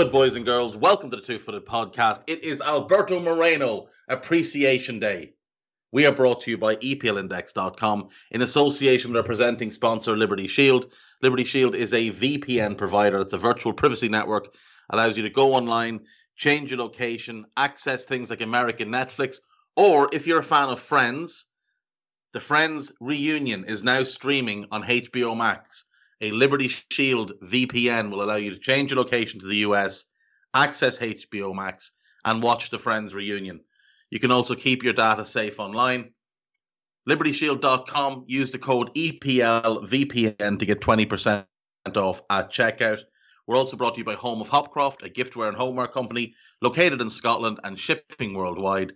Good, boys and girls? Welcome to the Two Footed Podcast. It is Alberto Moreno Appreciation Day. We are brought to you by EPLindex.com in association with our presenting sponsor, Liberty Shield. Liberty Shield is a VPN provider. It's a virtual privacy network, allows you to go online, change your location, access things like American Netflix, or if you're a fan of Friends, the Friends reunion is now streaming on HBO Max a Liberty Shield VPN will allow you to change your location to the US, access HBO Max, and watch the Friends reunion. You can also keep your data safe online. LibertyShield.com. Use the code EPLVPN to get 20% off at checkout. We're also brought to you by Home of Hopcroft, a giftware and homeware company located in Scotland and shipping worldwide.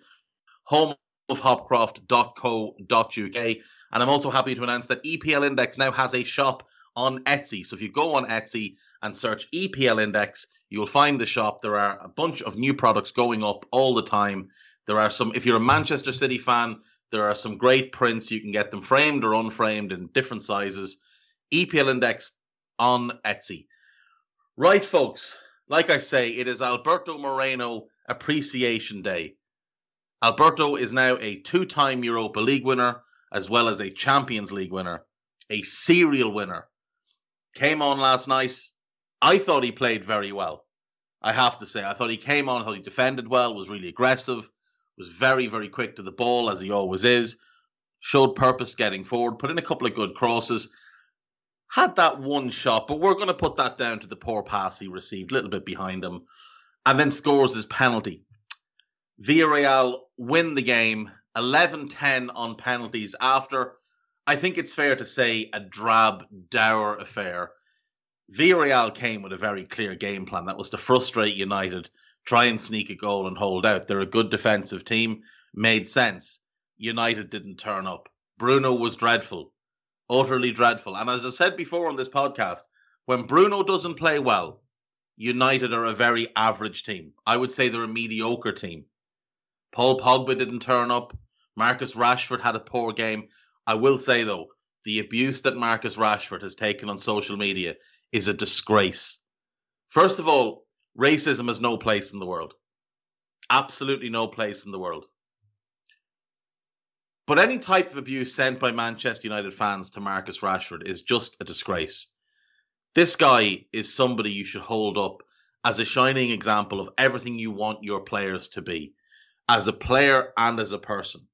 Homeofhopcroft.co.uk. And I'm also happy to announce that EPL Index now has a shop on Etsy. So if you go on Etsy and search EPL Index, you'll find the shop. There are a bunch of new products going up all the time. There are some, if you're a Manchester City fan, there are some great prints. You can get them framed or unframed in different sizes. EPL Index on Etsy. Right, folks. Like I say, it is Alberto Moreno Appreciation Day. Alberto is now a two time Europa League winner, as well as a Champions League winner, a serial winner, came on last night. I thought he played very well. I have to say, I thought he came on, thought he defended well, was really aggressive, was very, very quick to the ball as he always is. Showed purpose getting forward, put in a couple of good crosses. Had that one shot, but we're going to put that down to the poor pass he received, a little bit behind him, and then scores his penalty. Villarreal win the game 11 10 on penalties after I think it's fair to say a drab, dour affair. Villarreal came with a very clear game plan that was to frustrate United, try and sneak a goal and hold out. They're a good defensive team, made sense. United didn't turn up. Bruno was dreadful, utterly dreadful. And as I've said before on this podcast, when Bruno doesn't play well, United are a very average team. I would say they're a mediocre team. Paul Pogba didn't turn up. Marcus Rashford had a poor game. I will say though, the abuse that Marcus Rashford has taken on social media is a disgrace. First of all, racism has no place in the world. Absolutely no place in the world. But any type of abuse sent by Manchester United fans to Marcus Rashford is just a disgrace. This guy is somebody you should hold up as a shining example of everything you want your players to be, as a player and as a person.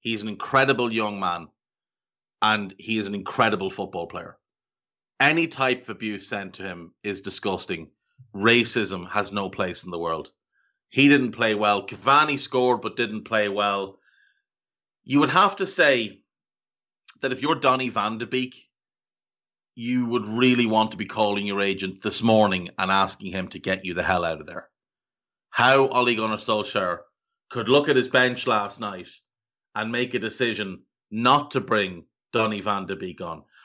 He's an incredible young man and he is an incredible football player. Any type of abuse sent to him is disgusting. Racism has no place in the world. He didn't play well. Cavani scored but didn't play well. You would have to say that if you're Donny van de Beek, you would really want to be calling your agent this morning and asking him to get you the hell out of there. How Ole Gunnar Solskjaer could look at his bench last night and make a decision not to bring Donny van de Beek.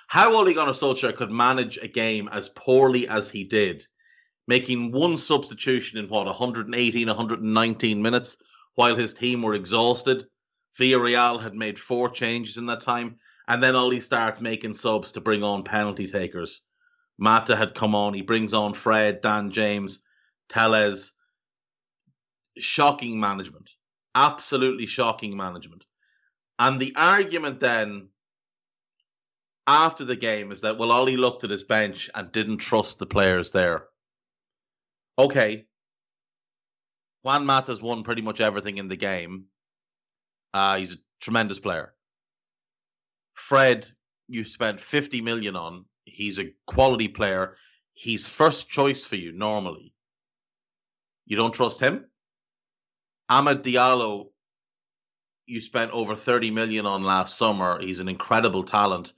How Ole Gunnar Solskjaer could manage a game as poorly as he did, making one substitution in what 118, 119 minutes, while his team were exhausted. Villarreal had made four changes in that time, and then Ole starts making subs to bring on penalty takers. Mata had come on. He brings on Fred, Dan James, Telles. Shocking management. Absolutely shocking management. And the argument then after the game is that well, Ollie looked at his bench and didn't trust the players there. Okay, Juan Mata's won pretty much everything in the game. Uh, he's a tremendous player. Fred, you spent 50 million on. He's a quality player. He's first choice for you normally. You don't trust him? Amad Diallo, you spent over 30 million on last summer. He's an incredible talent.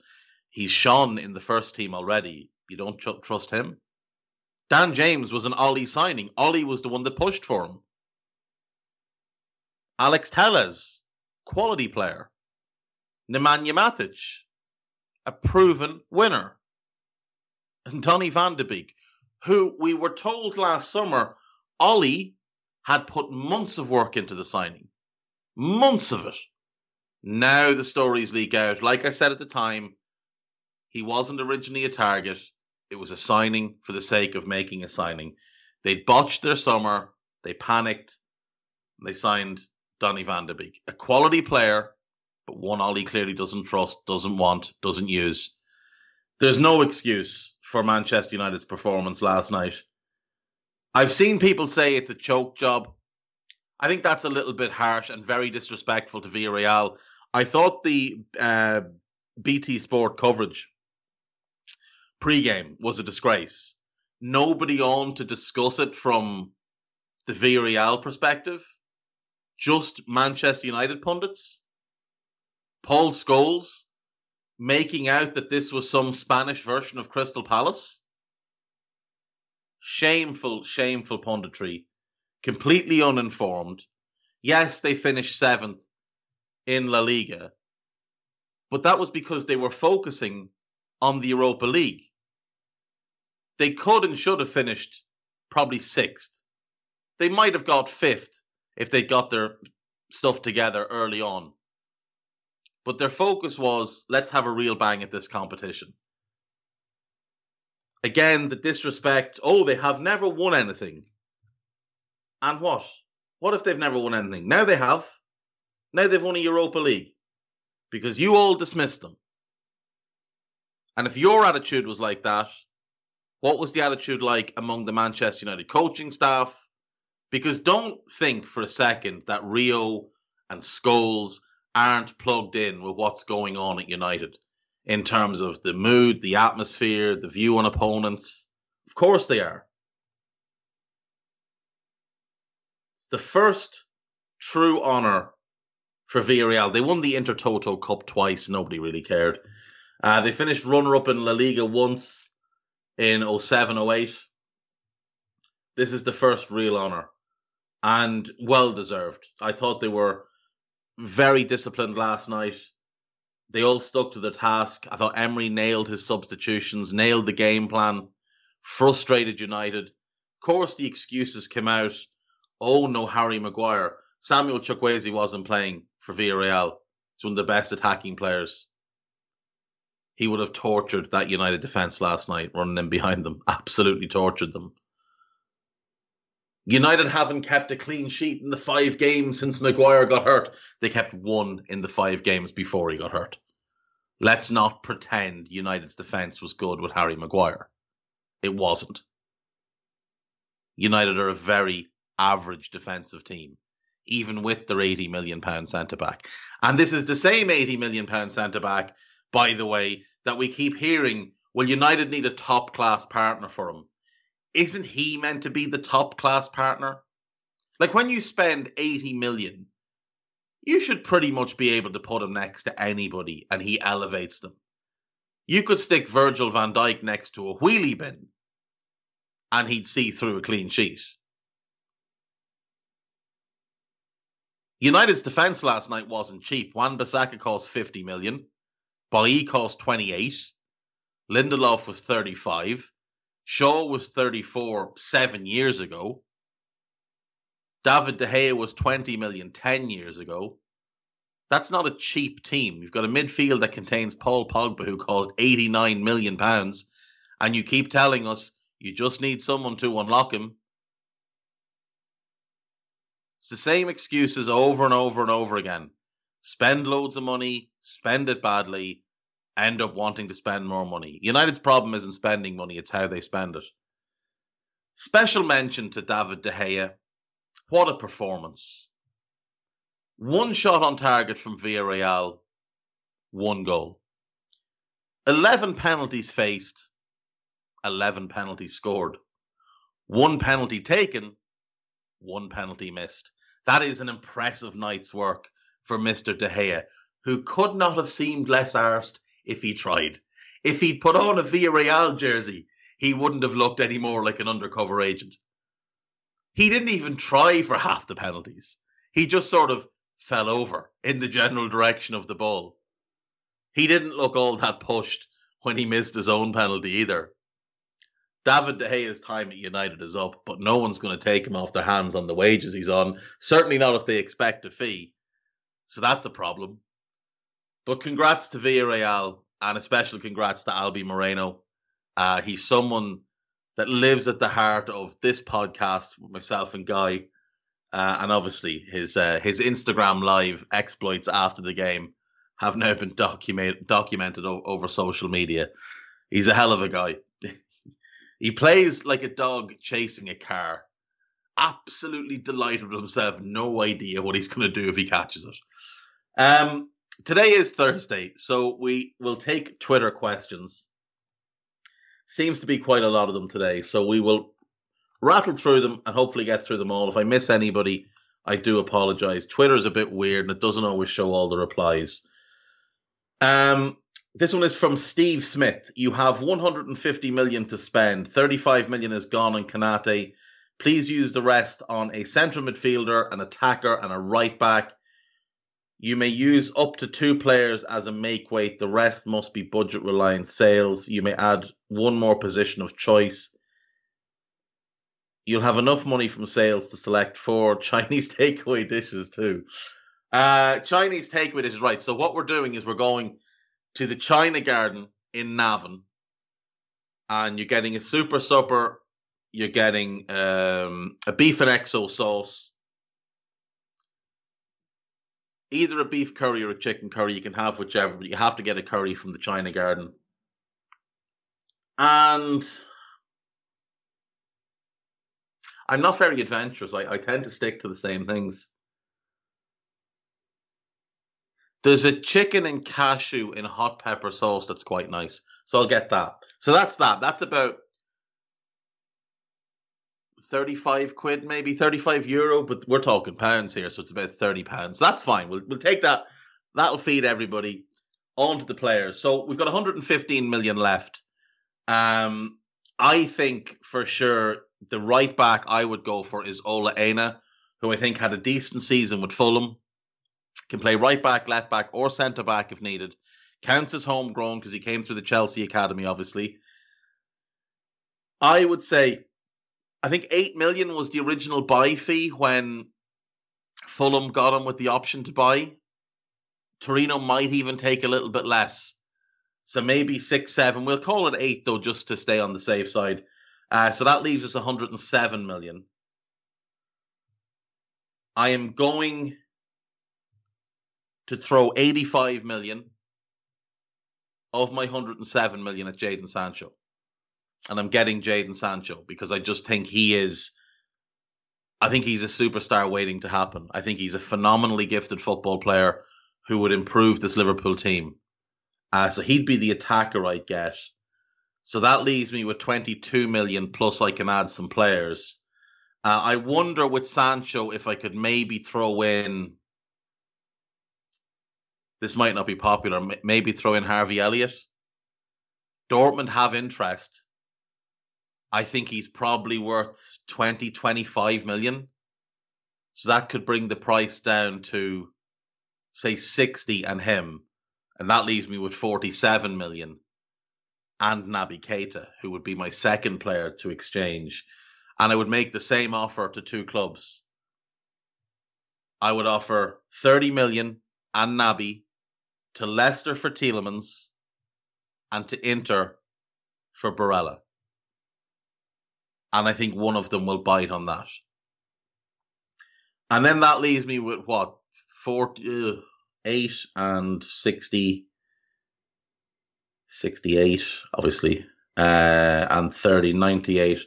He's shone in the first team already. You don't tr- trust him. Dan James was an Ollie signing. Ollie was the one that pushed for him. Alex Telles, quality player. Nemanja Matic, a proven winner. And Donny van de Beek, who we were told last summer, Ollie had put months of work into the signing. Months of it. Now the stories leak out. Like I said at the time, he wasn't originally a target. It was a signing for the sake of making a signing. They botched their summer. They panicked. They signed Donny van de Beek, a quality player, but one Ollie clearly doesn't trust, doesn't want, doesn't use. There's no excuse for Manchester United's performance last night. I've seen people say it's a choke job. I think that's a little bit harsh and very disrespectful to Villarreal. I thought the uh, BT Sport coverage pre-game was a disgrace. Nobody on to discuss it from the Villarreal perspective. Just Manchester United pundits. Paul Scholes making out that this was some Spanish version of Crystal Palace. Shameful, shameful punditry. Completely uninformed. Yes, they finished seventh in La Liga, but that was because they were focusing on the Europa League. They could and should have finished probably sixth. They might have got fifth if they got their stuff together early on. But their focus was let's have a real bang at this competition. Again, the disrespect. Oh, they have never won anything. And what? What if they've never won anything? Now they have. Now they've won a Europa League. Because you all dismissed them. And if your attitude was like that, what was the attitude like among the Manchester United coaching staff? Because don't think for a second that Rio and Scholes aren't plugged in with what's going on at United in terms of the mood, the atmosphere, the view on opponents. Of course they are. It's the first true honour for Villarreal. They won the Intertoto Cup twice. Nobody really cared. Uh, they finished runner up in La Liga once in 07 08. This is the first real honour and well deserved. I thought they were very disciplined last night. They all stuck to their task. I thought Emery nailed his substitutions, nailed the game plan, frustrated United. Of course, the excuses came out. Oh, no, Harry Maguire. Samuel Chukwueze wasn't playing for Villarreal. He's one of the best attacking players. He would have tortured that United defence last night, running in behind them. Absolutely tortured them. United haven't kept a clean sheet in the five games since Maguire got hurt. They kept one in the five games before he got hurt. Let's not pretend United's defence was good with Harry Maguire. It wasn't. United are a very average defensive team, even with their £80 million centre back. And this is the same £80 million centre back, by the way, that we keep hearing. Well, United need a top class partner for him isn't he meant to be the top class partner? Like when you spend 80 million, you should pretty much be able to put him next to anybody and he elevates them. You could stick Virgil van Dijk next to a wheelie bin and he'd see through a clean sheet. United's defence last night wasn't cheap. Wan Bissaka cost 50 million. Bailly cost 28. Lindelof was 35. Shaw was 34 seven years ago. David De Gea was 20 million 10 years ago. That's not a cheap team. You've got a midfield that contains Paul Pogba, who cost 89 million pounds, and you keep telling us you just need someone to unlock him. It's the same excuses over and over and over again. Spend loads of money, spend it badly, end up wanting to spend more money. United's problem isn't spending money, it's how they spend it. Special mention to David De Gea. What a performance. One shot on target from Villarreal, one goal. 11 penalties faced, 11 penalties scored. One penalty taken, one penalty missed. That is an impressive night's work for Mr. De Gea, who could not have seemed less arsed if he tried. If he'd put on a Villarreal jersey, he wouldn't have looked any more like an undercover agent. He didn't even try for half the penalties. He just sort of fell over in the general direction of the ball. He didn't look all that pushed when he missed his own penalty either. David De Gea's time at United is up, but no one's going to take him off their hands on the wages he's on. Certainly not if they expect a fee. So that's a problem. But congrats to Villarreal and especially congrats to Albi Moreno. Uh, he's someone that lives at the heart of this podcast myself and Guy, uh, and obviously his uh, his Instagram live exploits after the game have now been document, documented o- over social media. He's a hell of a guy. he plays like a dog chasing a car. Absolutely delighted with himself. No idea what he's going to do if he catches it. Um, today is Thursday, so we will take Twitter questions. Seems to be quite a lot of them today, so we will rattle through them and hopefully get through them all. If I miss anybody, I do apologize. Twitter's a bit weird and it doesn't always show all the replies. Um, this one is from Steve Smith. You have 150 million to spend. 35 million is gone on Konate. Please use the rest on a central midfielder, an attacker, and a right back. You may use up to two players as a make weight. The rest must be budget reliant sales. You may add one more position of choice. You'll have enough money from sales to select four Chinese takeaway dishes too. Uh, Chinese takeaway dishes, right. So what we're doing is we're going to the China Garden in Navan, and you're getting a super supper. You're getting um, a beef and XO sauce, either a beef curry or a chicken curry. You can have whichever, but you have to get a curry from the China Garden. And I'm not very adventurous. I, I tend to stick to the same things. There's a chicken and cashew in hot pepper sauce that's quite nice. So I'll get that. So that's that. That's about 35 quid, maybe 35 euro, but we're talking pounds here, so it's about 30 pounds. That's fine. We'll, we'll take that. That'll feed everybody on to the players. So we've got 115 million left. Um, I think for sure the right back I would go for is Ola Aina, who I think had a decent season with Fulham. Can play right back, left back, or centre back if needed. Counts as homegrown because he came through the Chelsea academy, obviously. I would say, I think eight million was the original buy fee when Fulham got him with the option to buy. Torino might even take a little bit less. So maybe six, seven. We'll call it eight though, just to stay on the safe side. Uh, so that leaves us 107 million. I am going to throw 85 million of my 107 million at Jadon Sancho. And I'm getting Jadon Sancho because I just think he is. I think he's a superstar waiting to happen. I think he's a phenomenally gifted football player who would improve this Liverpool team. Uh, so he'd be the attacker I'd get. So that leaves me with 22 million plus I can add some players. Uh, I wonder with Sancho if I could maybe throw in. This might not be popular. Maybe throw in Harvey Elliott. Dortmund have interest. I think he's probably worth 20, 25 million. So that could bring the price down to, say, 60 and him. And that leaves me with 47 million and Naby Keita, who would be my second player to exchange. And I would make the same offer to two clubs. I would offer 30 million and Naby to Leicester for Tielemans and to Inter for Barella. And I think one of them will bite on that. And then that leaves me with what? 48 uh, and 60 68, obviously, uh, and 30, 98.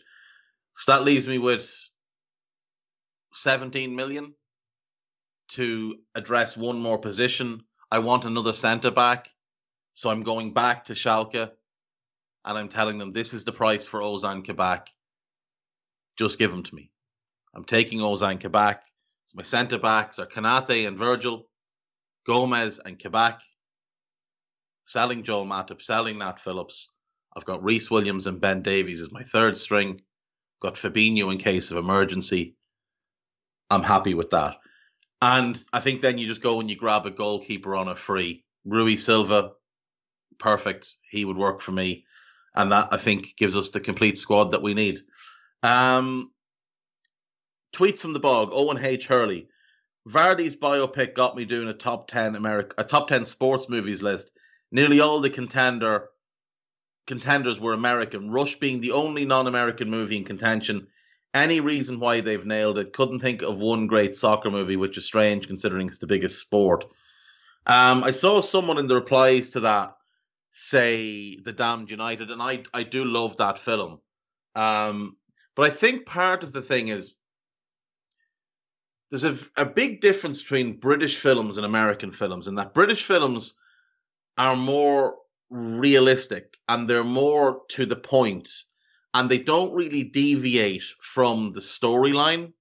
So that leaves me with 17 million to address one more position. I want another centre back. So I'm going back to Schalke and I'm telling them this is the price for Ozan Kabak. Just give him to me. I'm taking Ozan Kabak. So my centre backs are Konate and Virgil, Gomez and Kabak, selling Joel Matip, selling Nat Phillips. I've got Rhys Williams and Ben Davies as my third string. Got Fabinho in case of emergency. I'm happy with that. And I think then you just go and you grab a goalkeeper on a free. Rui Silva, perfect. He would work for me. And that I think gives us the complete squad that we need. Um, tweets from the bog. Owen H. Hurley. Vardy's biopic got me doing a top ten America, a top ten sports movies list. Nearly all the contender contenders were American. Rush being the only non-American movie in contention. Any reason why they've nailed it? Couldn't think of one great soccer movie, which is strange considering it's the biggest sport. Um, I saw someone in the replies to that say The Damned United, and I I do love that film. Um, but I think part of the thing is there's a, a big difference between British films and American films, and that British films are more realistic and they're more to the point and they don't really deviate from the storyline.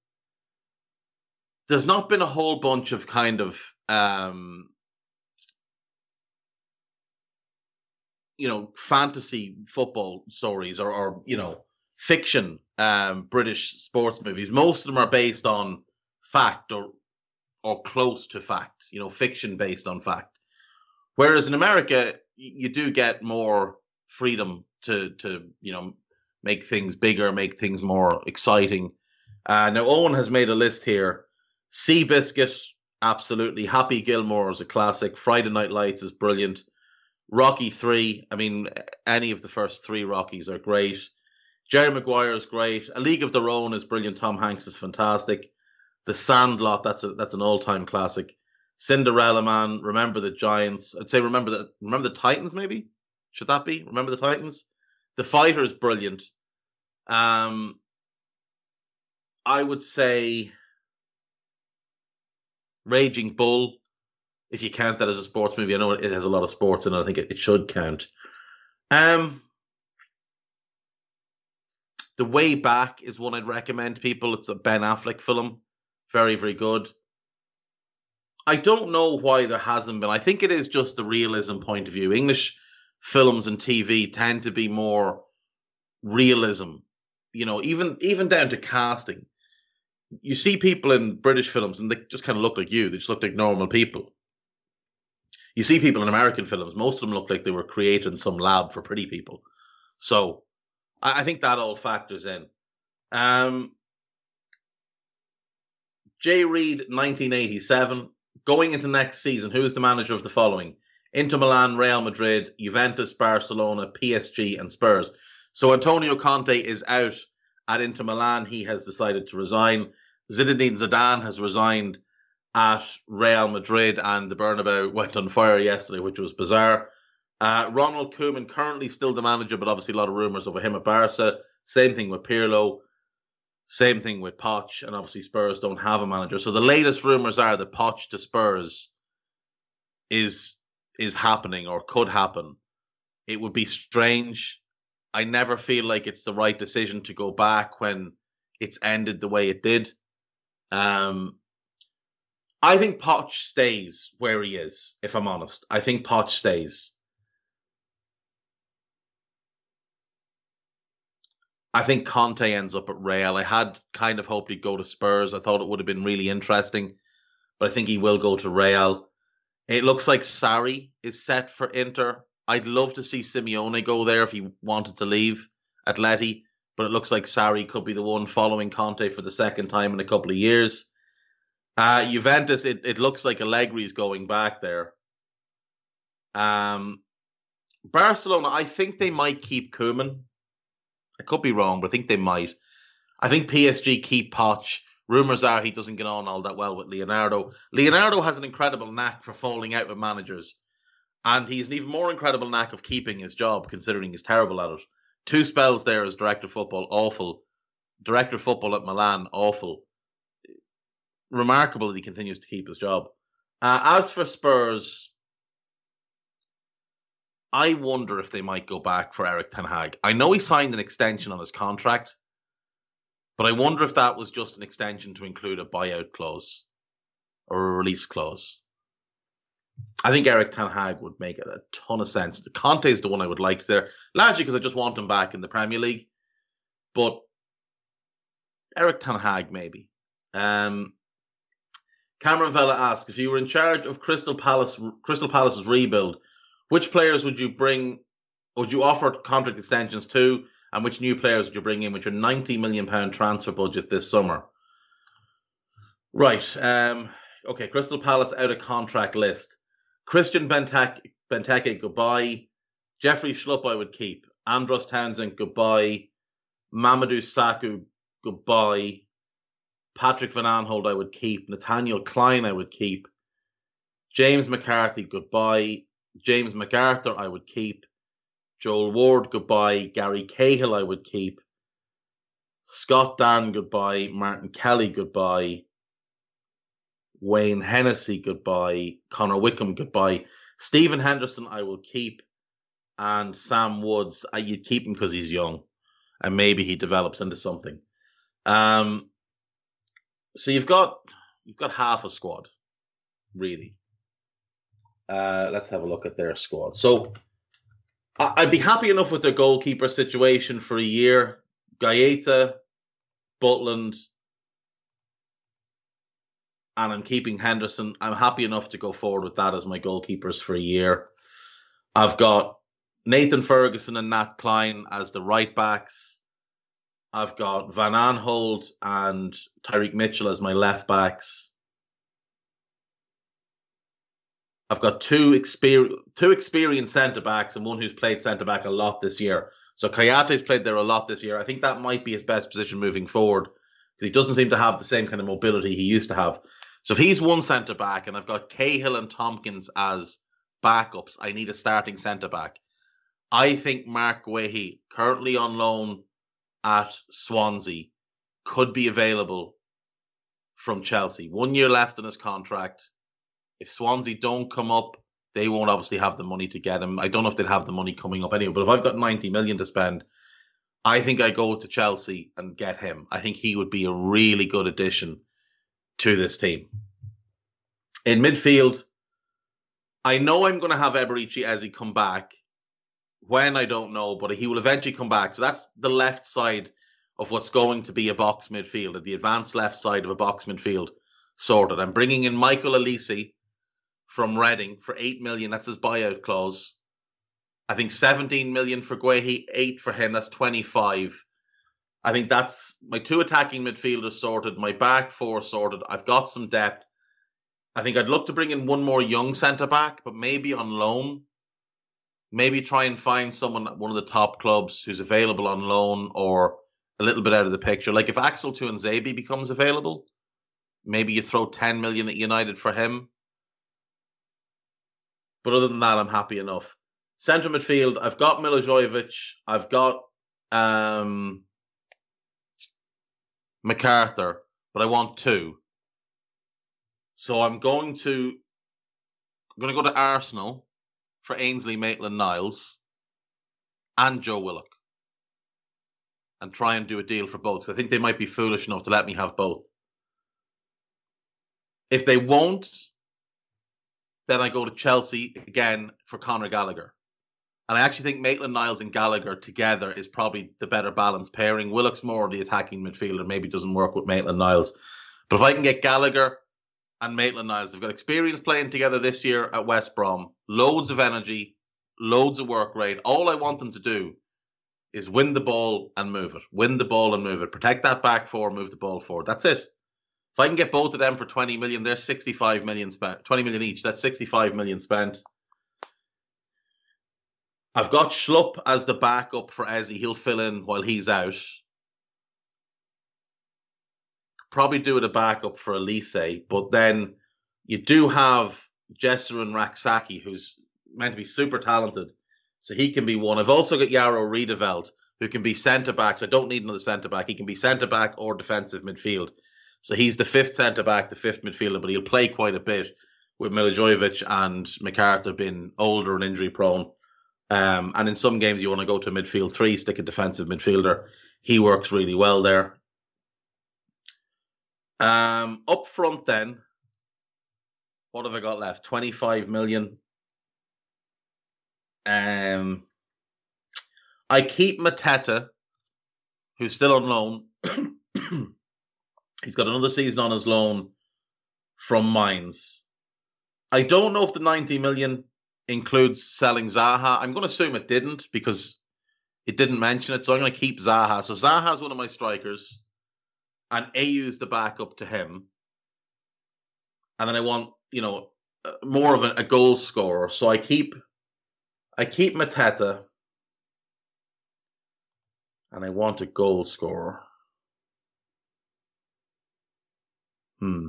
There's not been a whole bunch of kind of um, you know fantasy football stories or, or you know fiction um, British sports movies. Most of them are based on fact or or close to fact, you know, fiction based on fact. Whereas in America, you do get more freedom to to you know make things bigger, make things more exciting. Uh, now Owen has made a list here. Seabiscuit, absolutely. Happy Gilmore is a classic. Friday Night Lights is brilliant. Rocky three, I mean, any of the first three Rockies are great. Jerry Maguire is great. A League of Their Own is brilliant. Tom Hanks is fantastic. The Sandlot, that's a that's an all time classic. Cinderella Man, Remember the Giants. I'd say remember the remember the Titans, maybe? Should that be? Remember the Titans? The Fighter is brilliant. Um I would say Raging Bull, if you count that as a sports movie. I know it has a lot of sports and I think it, it should count. Um The Way Back is one I'd recommend people. It's a Ben Affleck film. Very, very good. I don't know why there hasn't been. I think it is just the realism point of view. English films and TV tend to be more realism. You know, even even down to casting. You see people in British films and they just kind of look like you. They just look like normal people. You see people in American films, most of them look like they were created in some lab for pretty people. So I, I think that all factors in. Um, J. Reed, 1987. Going into next season, who is the manager of the following? Inter Milan, Real Madrid, Juventus, Barcelona, PSG, and Spurs. So Antonio Conte is out at Inter Milan. He has decided to resign. Zinedine Zidane has resigned at Real Madrid, and the Bernabeu went on fire yesterday, which was bizarre. Uh, Ronald Koeman currently still the manager, but obviously a lot of rumours over him at Barca. Same thing with Pirlo. Same thing with Poch, and obviously Spurs don't have a manager. So the latest rumors are that Poch to Spurs is is happening or could happen. It would be strange. I never feel like it's the right decision to go back when it's ended the way it did. Um, I think Poch stays where he is. If I'm honest, I think Poch stays. I think Conte ends up at Real. I had kind of hoped he'd go to Spurs. I thought it would have been really interesting, but I think he will go to Real. It looks like Sarri is set for Inter. I'd love to see Simeone go there if he wanted to leave Atleti, but it looks like Sarri could be the one following Conte for the second time in a couple of years. Uh, Juventus, it, it looks like Allegri's going back there. Um, Barcelona, I think they might keep Koeman. I could be wrong, but I think they might. I think PSG keep Poch. Rumors are he doesn't get on all that well with Leonardo. Leonardo has an incredible knack for falling out with managers, and he's an even more incredible knack of keeping his job, considering he's terrible at it. Two spells there as director of football, awful. Director of football at Milan, awful. Remarkable that he continues to keep his job. Uh, as for Spurs, I wonder if they might go back for Erik Ten Hag. I know he signed an extension on his contract, but I wonder if that was just an extension to include a buyout clause. or a release clause. I think Erik Ten Hag would make a ton of sense. Conte is the one I would like there, largely because I just want him back in the Premier League. But Erik Ten Hag, maybe. Um, Cameron Vella asks if you were in charge of Crystal Palace, Crystal Palace's rebuild, which players would you bring? Would you offer contract extensions to, and which new players would you bring in with your ninety million pound transfer budget this summer? Right. Um, okay. Crystal Palace out of contract list. Christian Benteke, Benteke goodbye. Jeffrey Schlupp I would keep. Andros Townsend goodbye. Mamadou Sakho goodbye. Patrick Van Aanholt I would keep. Nathaniel Clyne, I would keep. James McCarthy goodbye. James McArthur, I would keep. Joel Ward goodbye. Gary Cahill I would keep. Scott Dann goodbye. Martin Kelly goodbye. Wayne Hennessy goodbye, Connor Wickham goodbye, Stephen Henderson I will keep, and Sam Woods I you keep him because he's young, and maybe he develops into something. Um, so you've got you've got half a squad, really. Uh, let's have a look at their squad. So I'd be happy enough with their goalkeeper situation for a year. Guaita, Butland, and I'm keeping Henderson. I'm happy enough to go forward with that as my goalkeepers for a year. I've got Nathan Ferguson and Nat Clyne as the right backs. I've got Van Aanholt and Tyrick Mitchell as my left backs. I've got two exper- two experienced centre backs and one who's played centre back a lot this year. So Kouyate's played there a lot this year. I think that might be his best position moving forward because he doesn't seem to have the same kind of mobility he used to have. So if he's one centre back and I've got Cahill and Tomkins as backups, I need a starting centre back. I think Marc Guehi, currently on loan at Swansea, could be available from Chelsea. One year left in his contract. If Swansea don't come up, they won't obviously have the money to get him. I don't know if they'd have the money coming up anyway, but if I've got 90 million to spend, I think I go to Chelsea and get him. I think he would be a really good addition to this team. In midfield, I know I'm going to have Eberechi Eze come back. When I don't know, but he will eventually come back. So that's the left side of what's going to be a box midfield, the advanced left side of a box midfield sorted. I'm bringing in Michael Olise from Reading for eight million. That's his buyout clause. I think 17 million for Guehi, eight for him. That's 25. I think that's my two attacking midfielders sorted, my back four sorted. I've got some depth. I think I'd look to bring in one more young centre back, but maybe on loan. Maybe try and find someone at one of the top clubs who's available on loan or a little bit out of the picture. Like if Axel Tuanzebe becomes available, maybe you throw 10 million at United for him. But other than that, I'm happy enough. Central midfield, I've got Milivojevic, I've got um, McArthur, but I want two. So I'm going to I'm going to go to Arsenal for Ainsley Maitland-Niles and Joe Willock and try and do a deal for both. I think they might be foolish enough to let me have both. If they won't, then I go to Chelsea again for Conor Gallagher. And I actually think Maitland Niles and Gallagher together is probably the better balanced pairing. Willock's more the attacking midfielder, maybe doesn't work with Maitland Niles. But if I can get Gallagher and Maitland Niles, they've got experience playing together this year at West Brom, loads of energy, loads of work rate. All I want them to do is win the ball and move it. Win the ball and move it. Protect that back four, move the ball forward. That's it. If I can get both of them for 20 million, they're 65 million spent. 20 million each. That's 65 million spent. I've got Schlupp as the backup for Eze. He'll fill in while he's out. Probably do it a backup for Olise, but then you do have Jesurun Rak-Sakyi, who's meant to be super talented, so he can be one. I've also got Jairo Riedewald, who can be centre back. So I don't need another centre back. He can be centre back or defensive midfield. So he's the fifth centre back, the fifth midfielder, but he'll play quite a bit with Milivojevic and McArthur being older and injury prone. Um, and in some games, you want to go to midfield three, stick a defensive midfielder. He works really well there. Um, up front, then, what have I got left? 25 million. Um, I keep Mateta, who's still on loan. He's got another season on his loan from Mainz. I don't know if the 90 million includes selling Zaha. I'm going to assume it didn't because it didn't mention it. So I'm going to keep Zaha. So Zaha's one of my strikers, and Ayew's the backup to him. And then I want, you know, more of a, a goal scorer. So I keep, I keep Mateta, and I want a goal scorer. Hmm.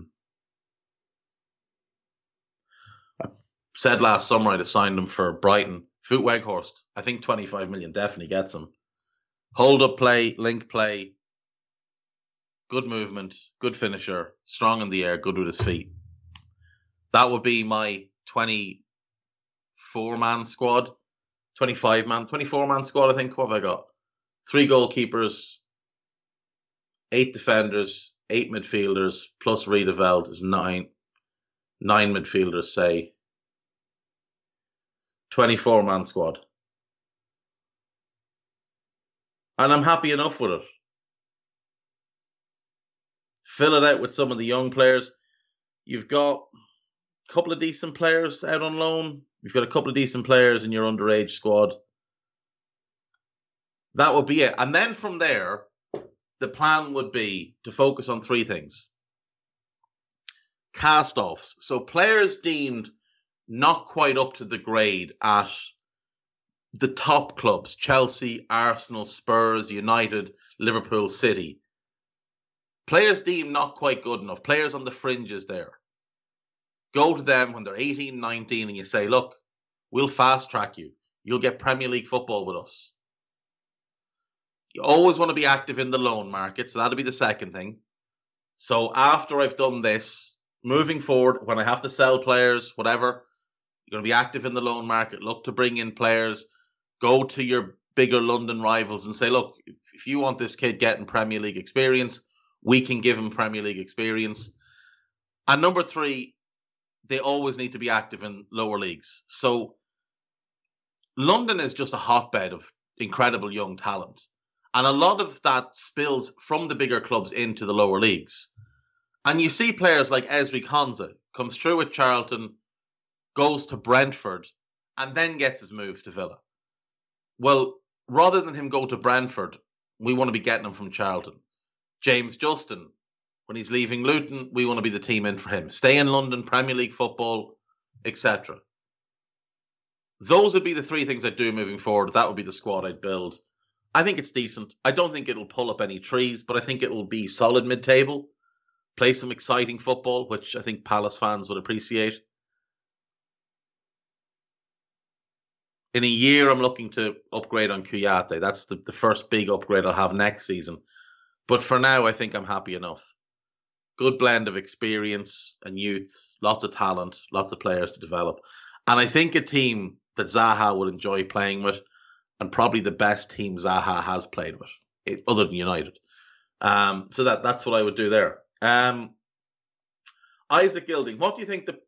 I said last summer I'd signed him for Brighton. Wout Weghorst, I think 25 million definitely gets him. Hold up play, link play, good movement, good finisher, strong in the air, good with his feet. That would be my 24 man squad, 25 man, 24 man squad, I think. What have I got? Three goalkeepers, eight defenders, eight midfielders, plus Riedewald is nine. Nine midfielders, say. 24 man squad. And I'm happy enough with it. Fill it out with some of the young players. You've got a couple of decent players out on loan. You've got a couple of decent players in your underage squad. That would be it. And then from there, the plan would be to focus on three things cast offs. So players deemed not quite up to the grade at the top clubs Chelsea, Arsenal, Spurs, United, Liverpool, City. Players deemed not quite good enough, players on the fringes there. Go to them when they're 18, 19, and you say, look, we'll fast track you. You'll get Premier League football with us. You always want to be active in the loan market, so that'll be the second thing. So after I've done this, moving forward, when I have to sell players, whatever, you're going to be active in the loan market. Look to bring in players. Go to your bigger London rivals and say, look, if you want this kid getting Premier League experience, we can give him Premier League experience. And number three, they always need to be active in lower leagues. So London is just a hotbed of incredible young talent. And a lot of that spills from the bigger clubs into the lower leagues. And you see players like Ezri Konsa comes through with Charlton, goes to Brentford, and then gets his move to Villa. Well, rather than him go to Brentford, we want to be getting him from Charlton. James Justin, when he's leaving Luton, we want to be the team in for him. Stay in London, Premier League football, etc. Those would be the three things I'd do moving forward. That would be the squad I'd build. I think it's decent. I don't think it'll pull up any trees, but I think it'll be solid mid table. Play some exciting football, which I think Palace fans would appreciate. in a year, I'm looking to upgrade on Kouyate. That's the, the first big upgrade I'll have next season. But for now, I think I'm happy enough. Good blend of experience and youth, lots of talent, lots of players to develop. And I think a team that Zaha would enjoy playing with, and probably the best team Zaha has played with, it, other than United. Um, so that that's what I would do there. Um, Isaac Gilding, what do you think the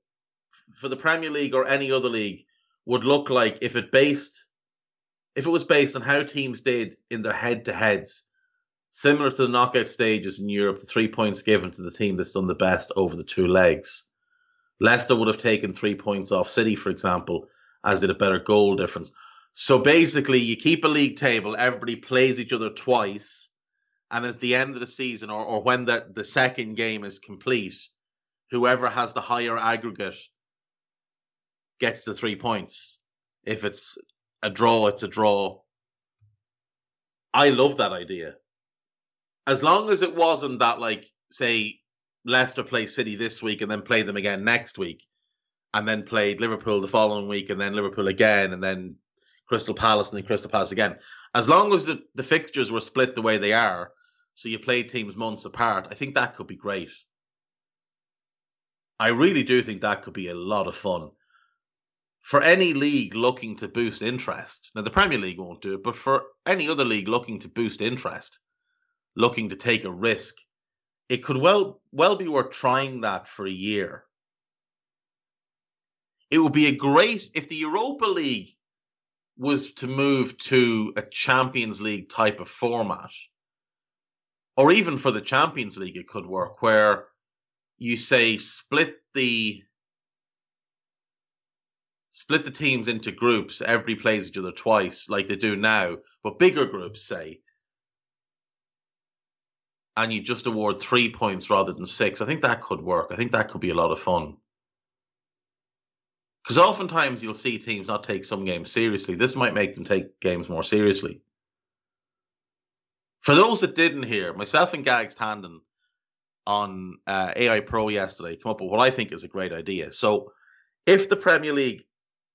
for the Premier League or any other league? would look like if it based if it was based on how teams did in their head to heads, similar to the knockout stages in Europe, the three points given to the team that's done the best over the two legs. Leicester would have taken three points off City, for example, as did a better goal difference. So basically, you keep a league table, everybody plays each other twice, and at the end of the season, or, or when the, the second game is complete, whoever has the higher aggregate gets the three points. If it's a draw, it's a draw. I love that idea. As long as it wasn't that, like, say, Leicester play City this week and then play them again next week, and then played Liverpool the following week, and then Liverpool again, and then Crystal Palace and then Crystal Palace again. As long as the, the fixtures were split the way they are, so you play teams months apart, I think that could be great. I really do think that could be a lot of fun for any league looking to boost interest, now the Premier League won't do it, but for any other league looking to boost interest, looking to take a risk, it could well well be worth trying that for a year. it would be a great if the Europa League was to move to a Champions League type of format, or even for the Champions League, it could work where you say split the split the teams into groups. Everybody plays each other twice, like they do now, but bigger groups, say, and you just award three points rather than six. I think that could work. I think that could be a lot of fun. Because oftentimes you'll see teams not take some games seriously. This might make them take games more seriously. For those that didn't hear, myself and Gags Tandon on uh, AI Pro yesterday come up with what I think is a great idea. So, if the Premier League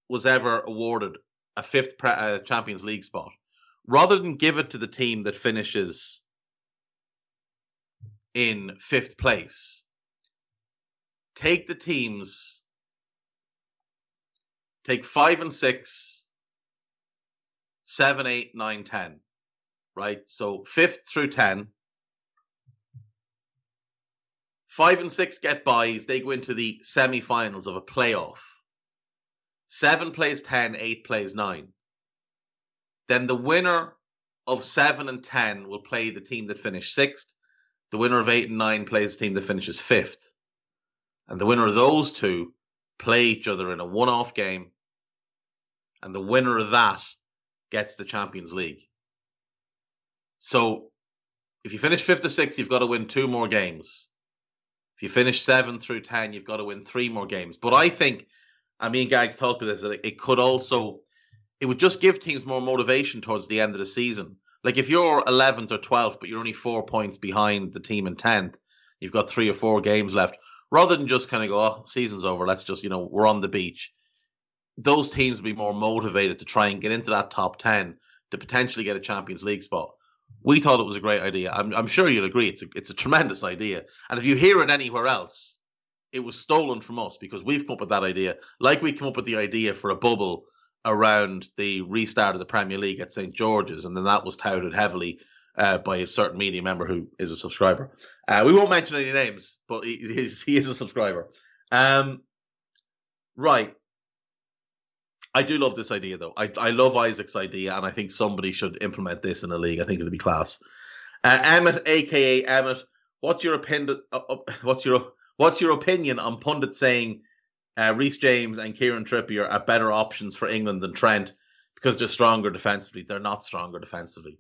was ever awarded a fifth pre- uh, Champions League spot, rather than give it to the team that finishes in fifth place, take the teams Take five and six, seven, eight, nine, ten. Right? So fifth through ten. Five and six get buys. They go into the semi-finals of a playoff. Seven plays ten, eight plays nine. Then the winner of seven and ten will play the team that finished sixth. The winner of eight and nine plays the team that finishes fifth. And the winner of those two play each other in a one off game and the winner of that gets the Champions League. So if you finish fifth or sixth, you've got to win two more games. If you finish seven through ten, you've got to win three more games. But I think, I mean, Gags talked about this, it could also, it would just give teams more motivation towards the end of the season. Like if you're 11th or 12th, but you're only four points behind the team in 10th, you've got three or four games left. Rather than just kind of go, oh, season's over, let's just, you know, we're on the beach those teams will be more motivated to try and get into that top 10 to potentially get a Champions League spot. We thought it was a great idea. I'm, I'm sure you'll agree. It's a, it's a tremendous idea. And if you hear it anywhere else, it was stolen from us because we've come up with that idea. Like we come up with the idea for a bubble around the restart of the Premier League at St George's, and then that was touted heavily uh, by a certain media member who is a subscriber. Uh, we won't mention any names, but he, he is a subscriber. Um, right. I do love this idea though. I I love Isaac's idea, and I think somebody should implement this in a league. I think it'd be class. Uh, Emmett, aka Emmett, what's your opinion? Uh, uh, what's your what's your opinion on pundits saying uh, Reece James and Kieran Trippier are better options for England than Trent because they're stronger defensively? They're not stronger defensively.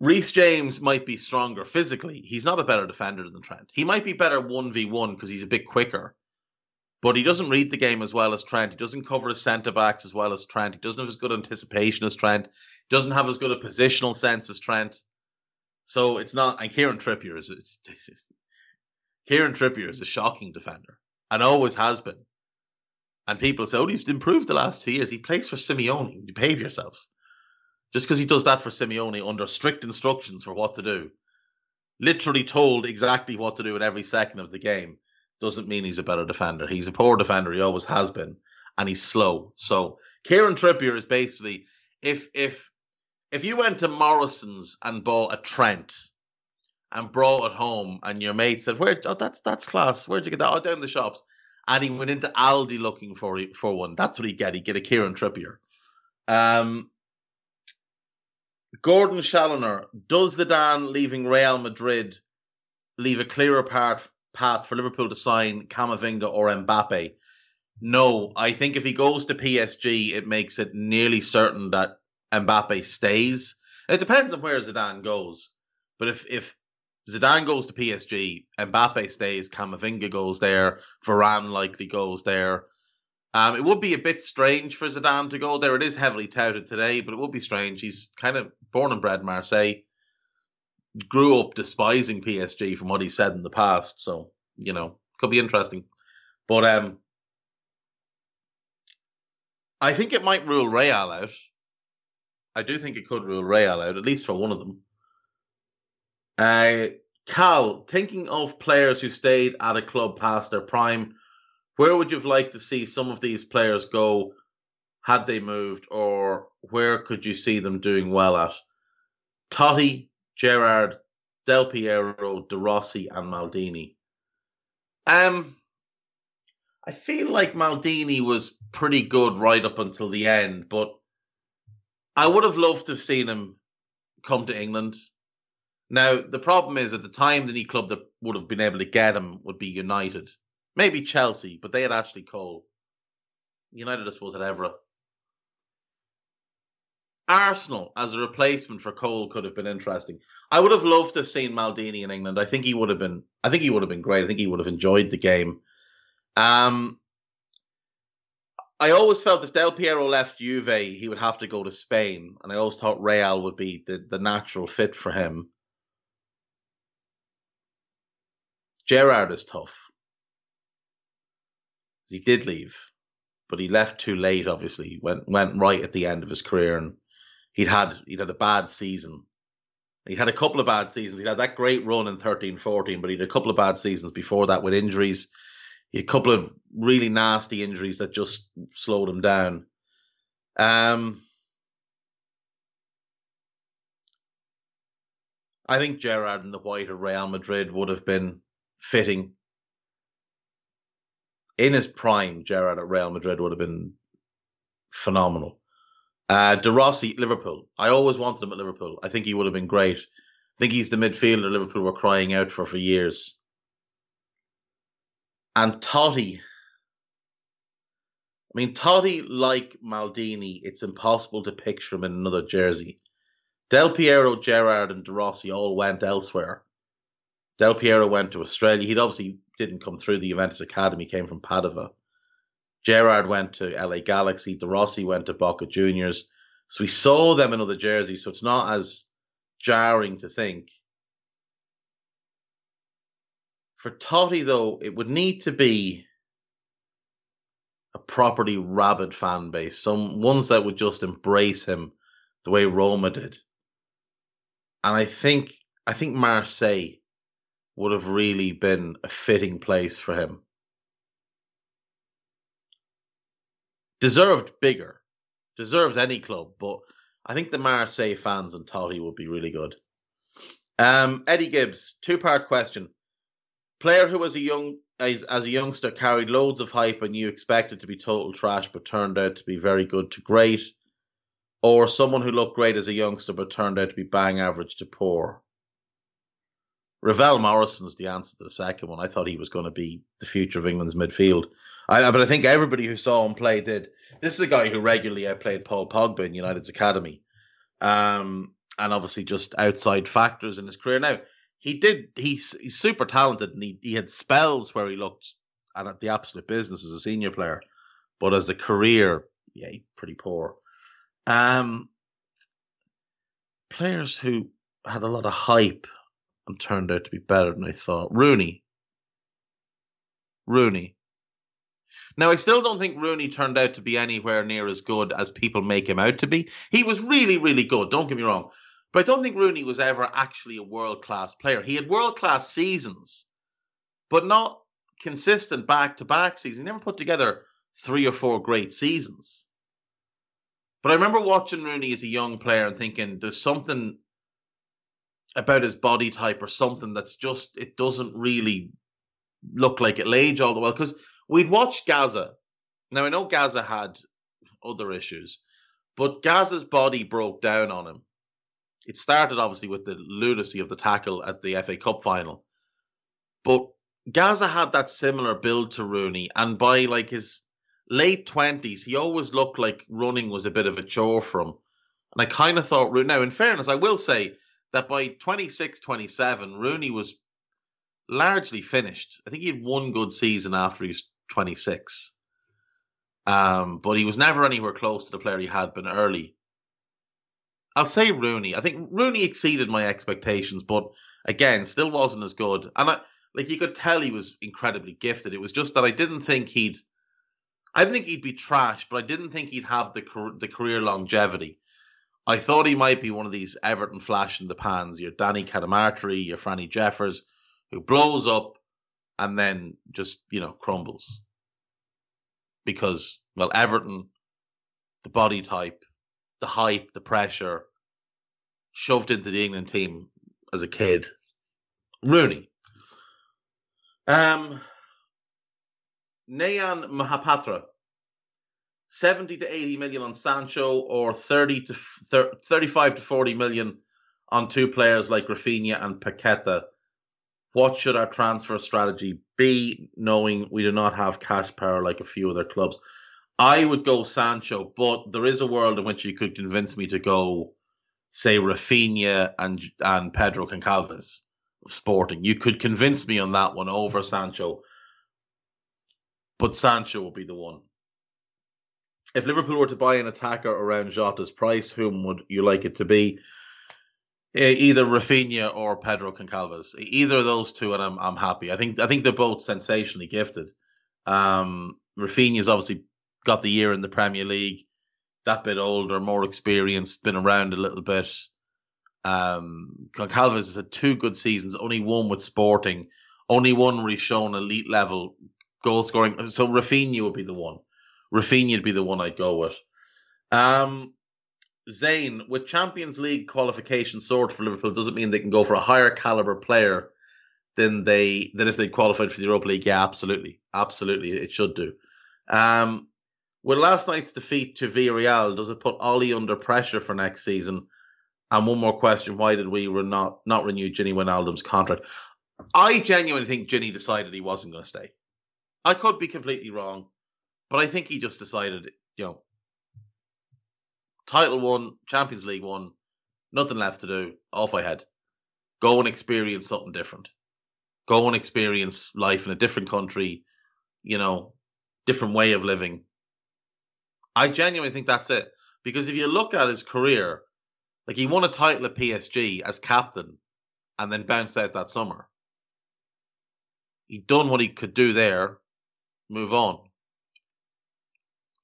Reece James might be stronger physically. He's not a better defender than Trent. He might be better one v one because he's a bit quicker but he doesn't read the game as well as Trent. He doesn't cover his centre backs as well as Trent. He doesn't have as good anticipation as Trent. He doesn't have as good a positional sense as Trent. So it's not. And Kieran Trippier is it's, it's, Kieran Trippier is a shocking defender and always has been. And people say, "Oh, he's improved the last two years. He plays for Simeone. Behave yourselves." Just because he does that for Simeone under strict instructions for what to do, literally told exactly what to do in every second of the game, doesn't mean he's a better defender. He's a poor defender. He always has been, and he's slow. So Kieran Trippier is basically if if if you went to Morrison's and bought a Trent and brought it home, and your mate said, "Where? Oh, that's that's class. Where'd you get that? Oh, down the shops." And he went into Aldi looking for for one. That's what he get. He get a Kieran Trippier. Um, Gordon Challoner, does Zidane leaving Real Madrid leave a clearer path path for Liverpool to sign Camavinga or Mbappe? No, I think if he goes to PSG, it makes it nearly certain that Mbappe stays. It depends on where Zidane goes, but if if Zidane goes to PSG, Mbappe stays, Camavinga goes there, Varane likely goes there. Um, it would be a bit strange for Zidane to go there. It is heavily touted today, but it would be strange. He's kind of born and bred Marseille grew up despising PSG from what he said in the past. So you know, could be interesting. But um, I think it might rule Real out. I do think it could rule Real out, at least for one of them. Uh, Cal, thinking of players who stayed at a club past their prime, where would you have liked to see some of these players go had they moved, or where could you see them doing well at? Totti, Gerrard, Del Piero, De Rossi, and Maldini. Um, I feel like Maldini was pretty good right up until the end, but I would have loved to have seen him come to England. Now, the problem is at the time the any club that would have been able to get him would be United. Maybe Chelsea, but they had Ashley Cole. United, I suppose, had Evra. Arsenal as a replacement for Cole could have been interesting. I would have loved to have seen Maldini in England. I think he would have been. I think he would have been great. I think he would have enjoyed the game. Um, I always felt if Del Piero left Juve, he would have to go to Spain, and I always thought Real would be the, the natural fit for him. Gerrard is tough. He did leave, but he left too late. Obviously, went went right at the end of his career, and he'd had he'd had a bad season. He had a couple of bad seasons. He had that great run in 13 14, but he had a couple of bad seasons before that with injuries. He had a couple of really nasty injuries that just slowed him down. Um, I think Gerrard in the white of Real Madrid would have been fitting. In his prime, Gerrard at Real Madrid would have been phenomenal. Uh, De Rossi, Liverpool. I always wanted him at Liverpool. I think he would have been great. I think he's the midfielder Liverpool were crying out for for years. And Totti. I mean, Totti, like Maldini, it's impossible to picture him in another jersey. Del Piero, Gerrard, and De Rossi all went elsewhere. Del Piero went to Australia. He obviously didn't come through the Juventus Academy, came from Padova. Gerrard went to LA Galaxy. De Rossi went to Boca Juniors. So we saw them in other jerseys. So it's not as jarring to think for Totti, though, it would need to be a properly rabid fan base, some ones that would just embrace him the way Roma did. And I think I think Marseille would have really been a fitting place for him. Deserved bigger, deserves any club, but I think the Marseille fans and Totti would be really good. Um, Eddie Gibbs, two part question player who was a young as, as a youngster carried loads of hype and you expected to be total trash but turned out to be very good to great, or someone who looked great as a youngster but turned out to be bang average to poor. Ravel Morrison's the answer to the second one. I thought he was going to be the future of England's midfield. I, but I think everybody who saw him play did. This is a guy who regularly outplayed Paul Pogba in United's academy, um, and obviously just outside factors in his career. Now he did. He's he's super talented, and he, he had spells where he looked and at the absolute business as a senior player, but as a career, yeah, pretty poor. Um, players who had a lot of hype and turned out to be better than I thought. Rooney. Rooney. Now, I still don't think Rooney turned out to be anywhere near as good as people make him out to be. He was really, really good. Don't get me wrong. But I don't think Rooney was ever actually a world class player. He had world class seasons, but not consistent back to back seasons. He never put together three or four great seasons. But I remember watching Rooney as a young player and thinking there's something about his body type or something that's just it doesn't really look like it'll age all the well because we'd watched Gaza. Now I know Gaza had other issues, but Gaza's body broke down on him it started obviously with the lunacy of the tackle at the FA Cup final. But Gaza had that similar build to Rooney, and by like his late twenties, he always looked like running was a bit of a chore for him. And I kind of thought, now in fairness, I will say that by 26, 27, Rooney was largely finished. I think he had one good season after he was 26. Um, but he was never anywhere close to the player he had been early. I'll say Rooney. I think Rooney exceeded my expectations, but again, still wasn't as good. And I like you could tell he was incredibly gifted. It was just that I didn't think he'd. I didn't think he'd be trash, but I didn't think he'd have the the career longevity. I thought he might be one of these Everton flash in the pans, your Danny Cadamarteri, your Franny Jeffers, who blows up and then just you know crumbles because well Everton, the body type, the hype, the pressure shoved into the England team as a kid. Rooney. Um, Nayan Mahapatra, 70 to 80 million on Sancho or 30 to 30, 35 to 40 million on two players like Raphinha and Paqueta. What should our transfer strategy be, knowing we do not have cash power like a few other clubs? I would go Sancho, but there is a world in which you could convince me to go, say, Raphinha and and Pedro Goncalves of Sporting. You could convince me on that one over Sancho, but Sancho will be the one. If Liverpool were to buy an attacker around Jota's price, whom would you like it to be? Either Raphinha or Pedro Goncalves. Either of those two, and I'm I'm happy. I think I think they're both sensationally gifted. Um, Raphinha's obviously got the year in the Premier League, that bit older, more experienced, been around a little bit. Um, Goncalves has had two good seasons, only one with Sporting, only one where he's shown elite level goal scoring. So Raphinha would be the one. Raphinha would be the one I'd go with. Um, Zane, with Champions League qualification sorted for Liverpool, doesn't mean they can go for a higher caliber player than they than if they qualified for the Europa League. Yeah, absolutely, absolutely, it should do. Um, with last night's defeat to Villarreal, does it put Ole under pressure for next season? And one more question: Why did we not not renew Gini Wijnaldum's contract? I genuinely think Gini decided he wasn't going to stay. I could be completely wrong, but I think he just decided, you know, title one, Champions League one, nothing left to do. Off I head. Go and experience something different. Go and experience life in a different country, you know, different way of living. I genuinely think that's it. Because if you look at his career, like he won a title at PSG as captain and then bounced out that summer. He'd done what he could do there, move on.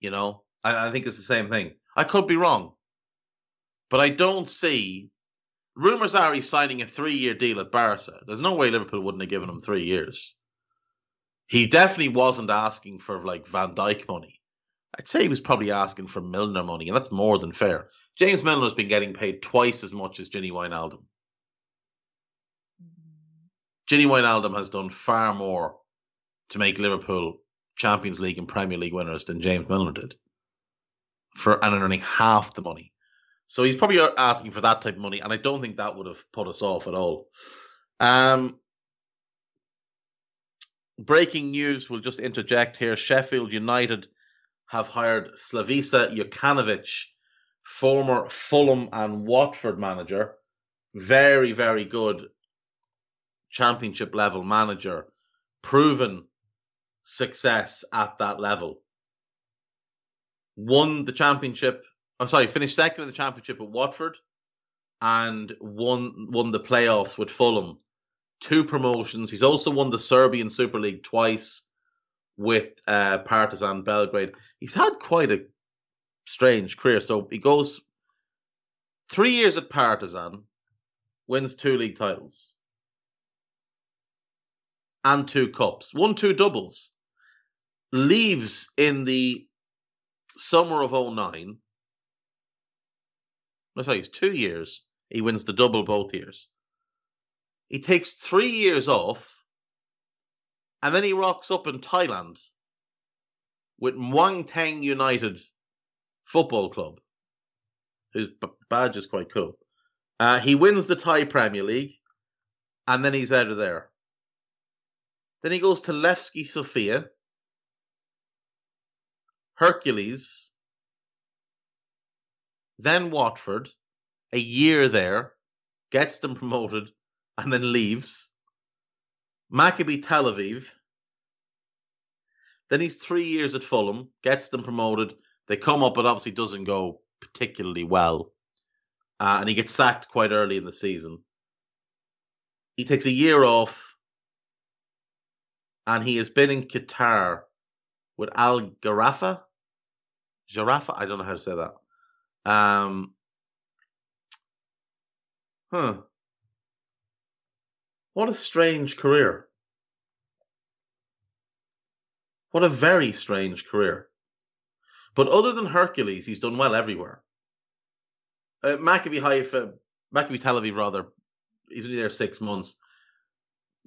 You know, I, I think it's the same thing. I could be wrong. But I don't see. Rumours are he's signing a three year deal at Barca. There's no way Liverpool wouldn't have given him three years. He definitely wasn't asking for like Van Dijk money. I'd say he was probably asking for Milner money, and that's more than fair. James Milner's been getting paid twice as much as Gini Wijnaldum. Gini Wijnaldum has done far more to make Liverpool Champions League and Premier League winners than James Milner did, for and earning half the money. So he's probably asking for that type of money, and I don't think that would have put us off at all. Um, breaking news, we'll just interject here. Sheffield United have hired Slavisa Jokanovic, former Fulham and Watford manager. Very, very good championship level manager, proven success at that level. Won the championship. I'm sorry, finished second in the championship at Watford, and won won the playoffs with Fulham. Two promotions. He's also won the Serbian Super League twice with uh, Partizan Belgrade. He's had quite a strange career. So he goes three years at Partizan, wins two league titles and two cups, won two doubles, leaves in the summer of 09. No, sorry, it's two years. He wins the double both years. He takes three years off, and then he rocks up in Thailand with Muangthong United Football Club, whose badge is quite cool. Uh, he wins the Thai Premier League, and then he's out of there. Then he goes to Levski Sofia, Hercules, then Watford, a year there, gets them promoted, and then leaves. Maccabi Tel Aviv. Then he's three years at Fulham, gets them promoted. They come up, but obviously doesn't go particularly well. Uh, and he gets sacked quite early in the season. He takes a year off, and he has been in Qatar with Al Gharafa. Jarafa, I don't know how to say that. Um, huh. What a strange career. What a very strange career. But other than Hercules, he's done well everywhere. Uh, Maccabi Haifa, Maccabi Tel Aviv, rather, he's only there six months.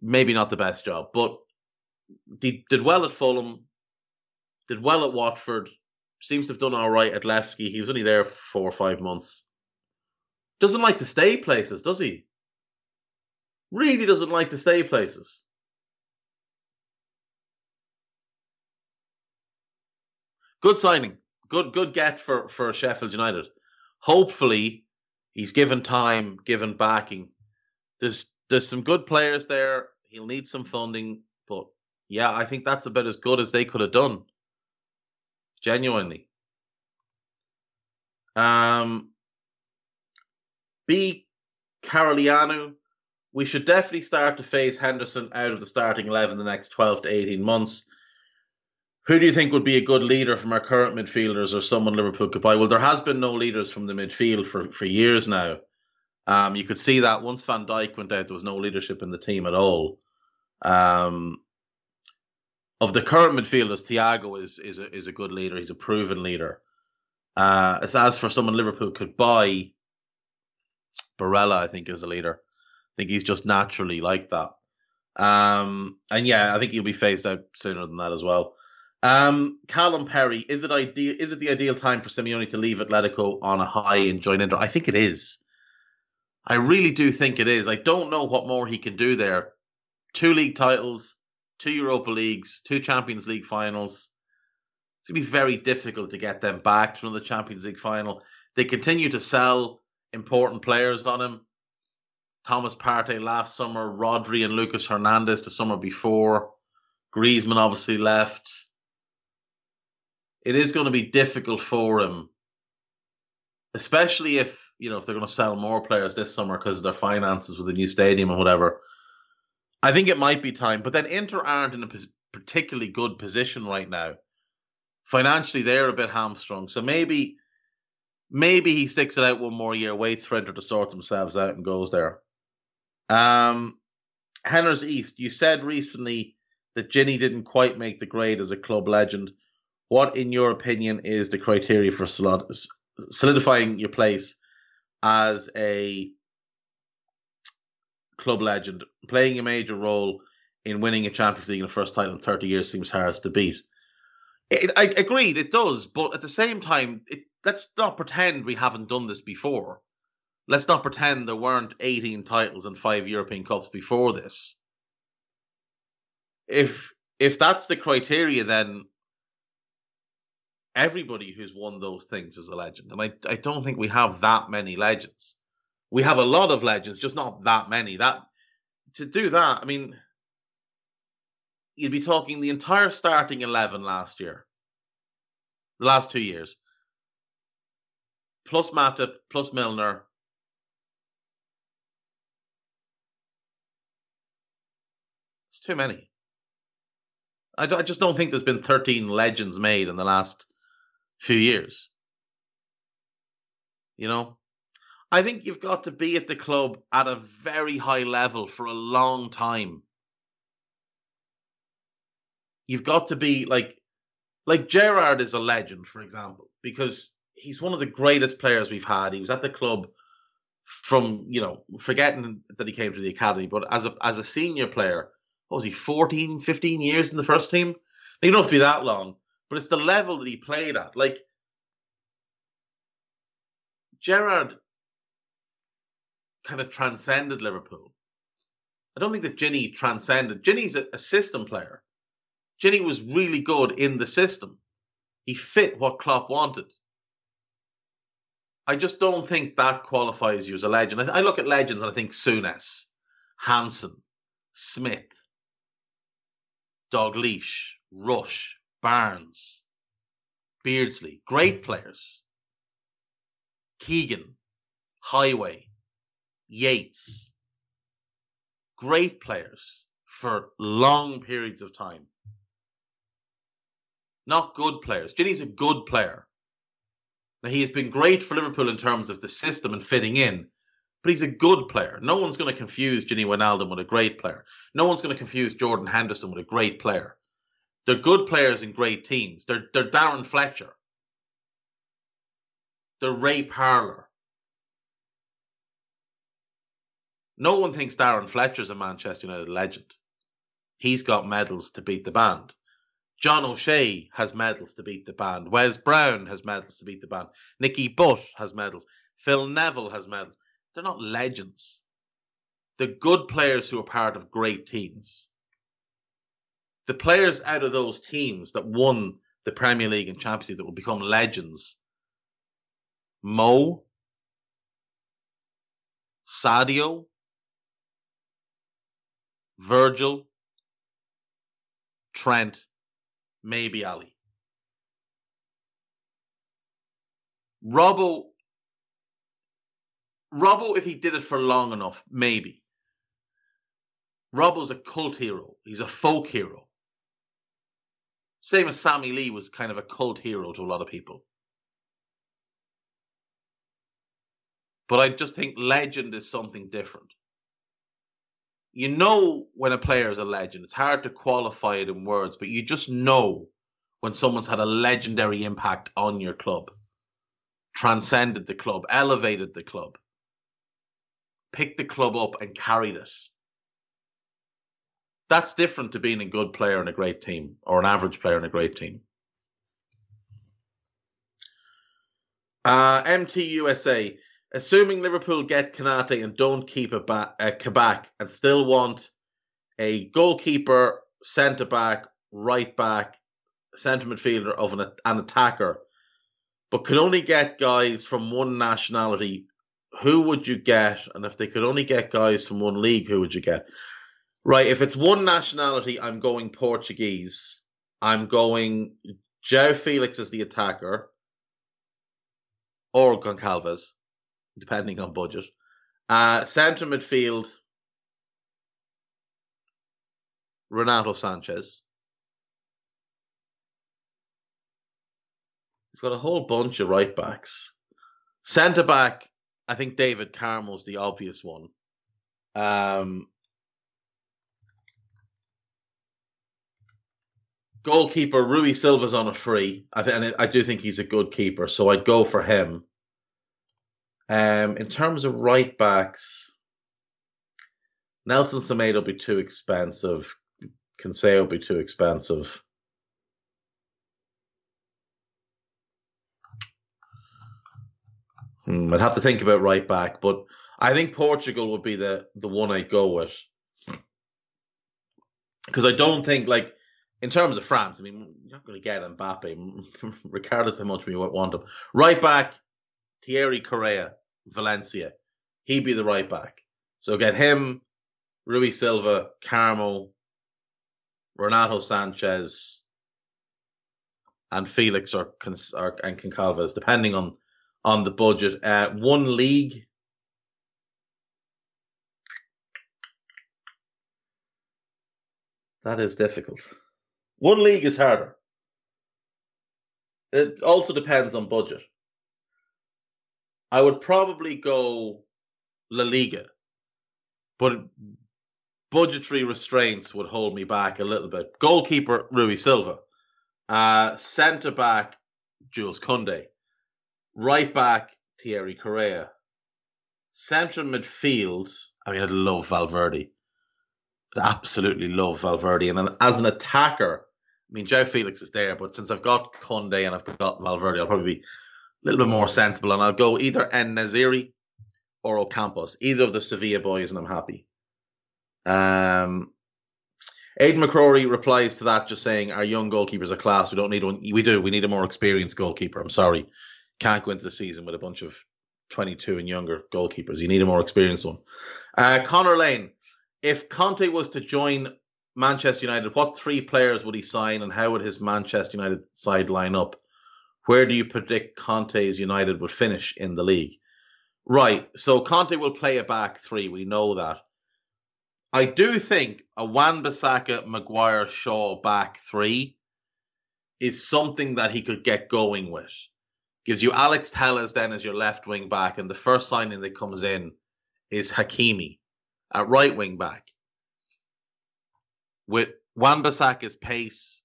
Maybe not the best job, but he did well at Fulham, Did well at Watford. Seems to have done all right at Levski. He was only there four or five months. Doesn't like to stay places, does he? Really doesn't like to stay places. Good signing. Good good get for, for Sheffield United. Hopefully he's given time, given backing. There's there's some good players there. He'll need some funding, but yeah, I think that's about as good as they could have done. Genuinely. Um, B. Caroliano, we should definitely start to phase Henderson out of the starting 11 the next 12 to 18 months. Who do you think would be a good leader from our current midfielders or someone Liverpool could buy? Well, there has been no leaders from the midfield for, for years now. Um, you could see that once Van Dijk went out, there was no leadership in the team at all. Um, of the current midfielders, Thiago is is a, is a good leader. He's a proven leader. Uh, as, as for someone Liverpool could buy, Barella, I think, is a leader. I think he's just naturally like that. Um, and yeah, I think he'll be phased out sooner than that as well. Um, Callum Perry, is it ideal? Is it the ideal time for Simeone to leave Atletico on a high and join Inter? I think it is. I really do think it is. I don't know what more he can do there. Two league titles, two Europa Leagues, two Champions League finals. It's going to be very difficult to get them back to the Champions League final. They continue to sell important players on him. Thomas Partey last summer, Rodri and Lucas Hernandez the summer before. Griezmann obviously left. It is going to be difficult for him, especially if you know if they're going to sell more players this summer because of their finances with the new stadium and whatever. I think it might be time, but then Inter aren't in a particularly good position right now. Financially, they're a bit hamstrung, so maybe maybe he sticks it out one more year, waits for Inter to sort themselves out, and goes there. Um, Henners East, you said recently that Gini didn't quite make the grade as a club legend. What, in your opinion, is the criteria for solidifying your place as a club legend? Playing a major role in winning a Champions League in the first time in 30 years seems hard to beat. It, I agreed, it does, but at the same time, it, let's not pretend we haven't done this before. Let's not pretend there weren't 18 titles and five European Cups before this. If if that's the criteria, then everybody who's won those things is a legend. And I, I don't think we have that many legends. We have a lot of legends, just not that many. That to do that, I mean, you'd be talking the entire starting eleven last year, the last two years, plus Matip, plus Milner. It's too many. I, I just don't think there's been 13 legends made in the last few years. You know, I think you've got to be at the club at a very high level for a long time. You've got to be like, like Gerrard is a legend, for example, because he's one of the greatest players we've had. He was at the club from, you know, forgetting that he came to the academy, but as a as a senior player, what was he, 14, 15 years in the first team? You don't have to be that long, but it's the level that he played at. Like Gerrard kind of transcended Liverpool. I don't think that Gini transcended. Gini's a, a system player. Gini was really good in the system. He fit what Klopp wanted. I just don't think that qualifies you as a legend. I, I look at legends and I think Souness, Hansen, Smith, Dalglish, Rush, Barnes, Beardsley, great players. Keegan, Heighway, Yates, great players for long periods of time. Not good players. Gini's a good player. Now, he has been great for Liverpool in terms of the system and fitting in, but he's a good player. No one's going to confuse Gini Wijnaldum with a great player. No one's going to confuse Jordan Henderson with a great player. They're good players in great teams. They're they're Darren Fletcher. They're Ray Parlour. No one thinks Darren Fletcher's a Manchester United legend. He's got medals to beat the band. John O'Shea has medals to beat the band. Wes Brown has medals to beat the band. Nicky Butt has medals. Phil Neville has medals. They're not legends. The good players who are part of great teams. The players out of those teams that won the Premier League and Champions League that will become legends. Mo, Sadio, Virgil, Trent, maybe Ali. Robbo, Robbo, if he did it for long enough, maybe. Robbo's a cult hero. He's a folk hero. Same as Sammy Lee was kind of a cult hero to a lot of people. But I just think legend is something different. You know when a player is a legend. It's hard to qualify it in words, but you just know when someone's had a legendary impact on your club, transcended the club, elevated the club, picked the club up and carried it. That's different to being a good player in a great team or an average player in a great team. Uh, MTUSA, assuming Liverpool get Konate and don't keep a ba- uh, Kabak and still want a goalkeeper, centre back, right back, centre midfielder of an, an attacker, but could only get guys from one nationality, who would you get? And if they could only get guys from one league, who would you get? Right, if it's one nationality, I'm going Portuguese. I'm going Joao Felix as the attacker, or Goncalves, depending on budget. Uh, centre midfield, Renato Sanches. He's got a whole bunch of right backs. Centre back, I think David Carmo's the obvious one. Um, goalkeeper Rui Silva's on a free. I th- and I do think he's a good keeper, so I'd go for him. Um, in terms of right backs, Nelson Semedo will be too expensive. Kinsey will be too expensive. Hmm, I'd have to think about right back, but I think Portugal would be the the one I'd go with because I don't think like in terms of France, I mean you're not going to get Mbappe regardless how much we want him. Right back, Thierry Correia, Valencia, he'd be the right back. So get him, Rui Silva, Carmo, Renato Sanches, and Felix or, or and Goncalves, depending on on the budget. Uh, one league. That is difficult. One league is harder. It also depends on budget. I would probably go La Liga, but budgetary restraints would hold me back a little bit. Goalkeeper Rui Silva, uh, centre back Jules Koundé, right back Thierry Correia, central midfield. I mean, I'd love Valverde. I absolutely love Valverde, and as an attacker, I mean, Joao Felix is there, but since I've got Koundé and I've got Valverde, I'll probably be little bit more sensible, and I'll go either En-Nesyri or Ocampos, either of the Sevilla boys, and I'm happy. Um, Aidan McCrory replies to that just saying, Our young goalkeepers are class. We don't need one. We do. We need a more experienced goalkeeper. I'm sorry. Can't go into the season with a bunch of 22 and younger goalkeepers. You need a more experienced one. Uh, Connor Lane, if Conte was to join Manchester United, what three players would he sign and how would his Manchester United side line up? Where do you predict Conte's United would finish in the league? Right. So Conte will play a back three. We know that. I do think a Wan Bissaka, Maguire, Shaw back three is something that he could get going with. Gives you Alex Telles then as your left wing back, and the first signing that comes in is Hakimi at right wing back. With Wan Bissaka's pace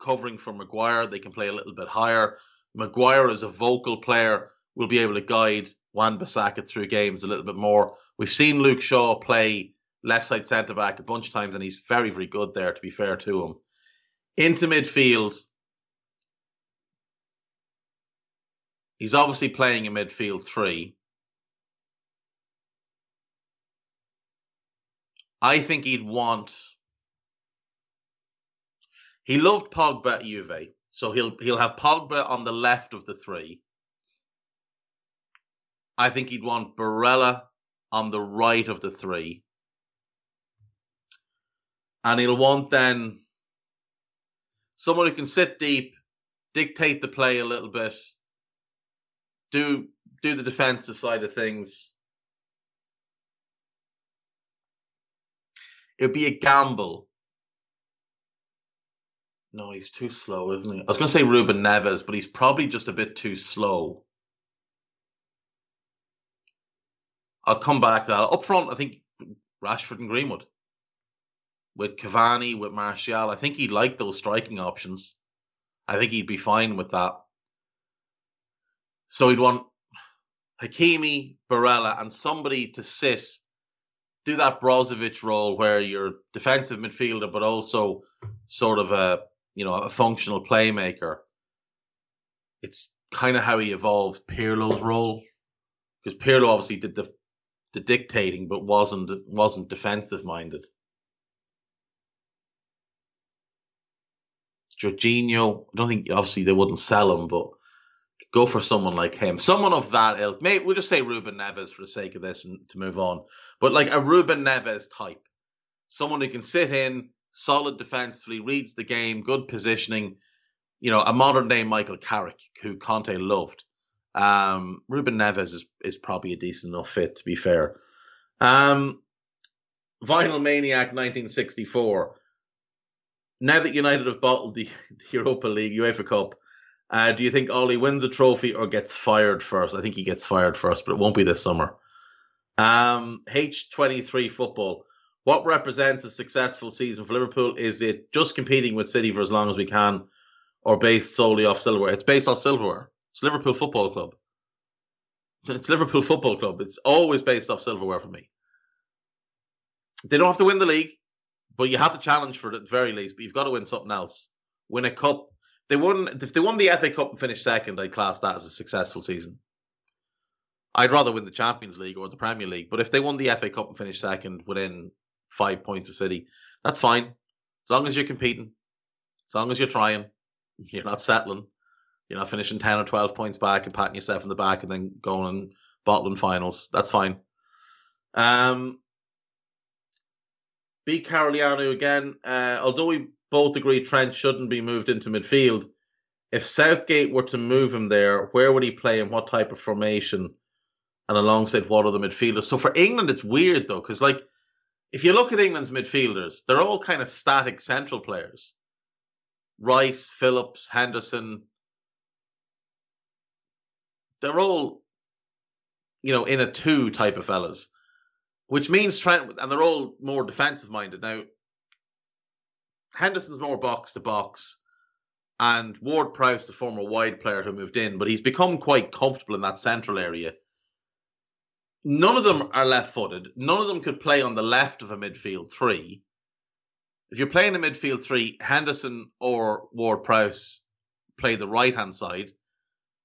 covering for Maguire, they can play a little bit higher. Maguire is a vocal player, will be able to guide Wan Bissaka through games a little bit more. We've seen Luke Shaw play left side centre back a bunch of times, and he's very, very good there. To be fair to him, into midfield. He's obviously playing a midfield three. I think he'd want. He loved Pogba at Juve, so he'll he'll have Pogba on the left of the three. I think he'd want Barella on the right of the three. And he'll want then someone who can sit deep, dictate the play a little bit, do do the defensive side of things. It'd be a gamble. No, he's too slow, isn't he? I was going to say Ruben Neves, but he's probably just a bit too slow. I'll come back to that. Up front, I think Rashford and Greenwood. With Cavani, with Martial, I think he'd like those striking options. I think he'd be fine with that. So he'd want Hakimi, Barella, and somebody to sit, do that Brozovic role where you're defensive midfielder, but also sort of a you know a functional playmaker. It's kind of how he evolved Pirlo's role because Pirlo obviously did the the dictating, but wasn't wasn't defensive minded. Jorginho, I don't think obviously they wouldn't sell him, but go for someone like him, someone of that ilk. May we'll just say Ruben Neves for the sake of this and to move on, but like a Ruben Neves type, someone who can sit in, solid defensively, reads the game, good positioning. You know, a modern day Michael Carrick, who Conte loved. Um, Ruben Neves is, is probably a decent enough fit, to be fair. Um, Vinyl Maniac 1964. Now that United have bottled the, the Europa League, UEFA Cup, uh, do you think Ole wins a trophy or gets fired first? I think he gets fired first, but it won't be this summer. Um, H23 football. What represents a successful season for Liverpool? Is it just competing with City for as long as we can, or based solely off silverware? It's based off silverware. It's Liverpool Football Club. It's Liverpool Football Club. It's always based off silverware for me. They don't have to win the league, but you have to challenge for it at the very least. But you've got to win something else. Win a cup. They won. If they won the FA Cup and finished second, I'd class that as a successful season. I'd rather win the Champions League or the Premier League. But if they won the FA Cup and finished second within five points of City, that's fine. As long as you're competing, as long as you're trying, you're not settling you're not finishing 10 or 12 points back and patting yourself in the back and then going and bottling finals. That's fine. Um, B. Caroliano again. Uh, although we both agree Trent shouldn't be moved into midfield, if Southgate were to move him there, where would he play and what type of formation? And alongside what other midfielders? So for England, it's weird though, because like if you look at England's midfielders, they're all kind of static central players. Rice, Phillips, Henderson, they're all, you know, in a two type of fellas, which means Trent, and they're all more defensive minded. Now, Henderson's more box to box, and Ward Prowse, the former wide player who moved in, but he's become quite comfortable in that central area. None of them are left footed. None of them could play on the left of a midfield three. If you're playing a midfield three, Henderson or Ward Prowse play the right hand side.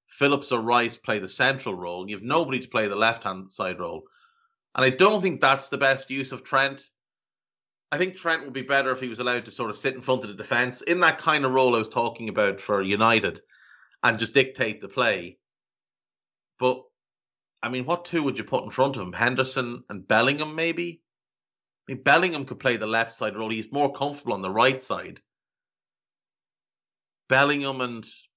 Phillips or Rice play the central role, you have nobody to play the left hand side role. And I don't think that's the best use of Trent. I think Trent would be better if he was allowed to sort of sit in front of the defence in that kind of role I was talking about for United and just dictate the play. But I mean, what two would you put in front of him? Henderson and Bellingham, maybe? I mean, Bellingham could play the left side role. He's more comfortable on the right side. Bellingham and so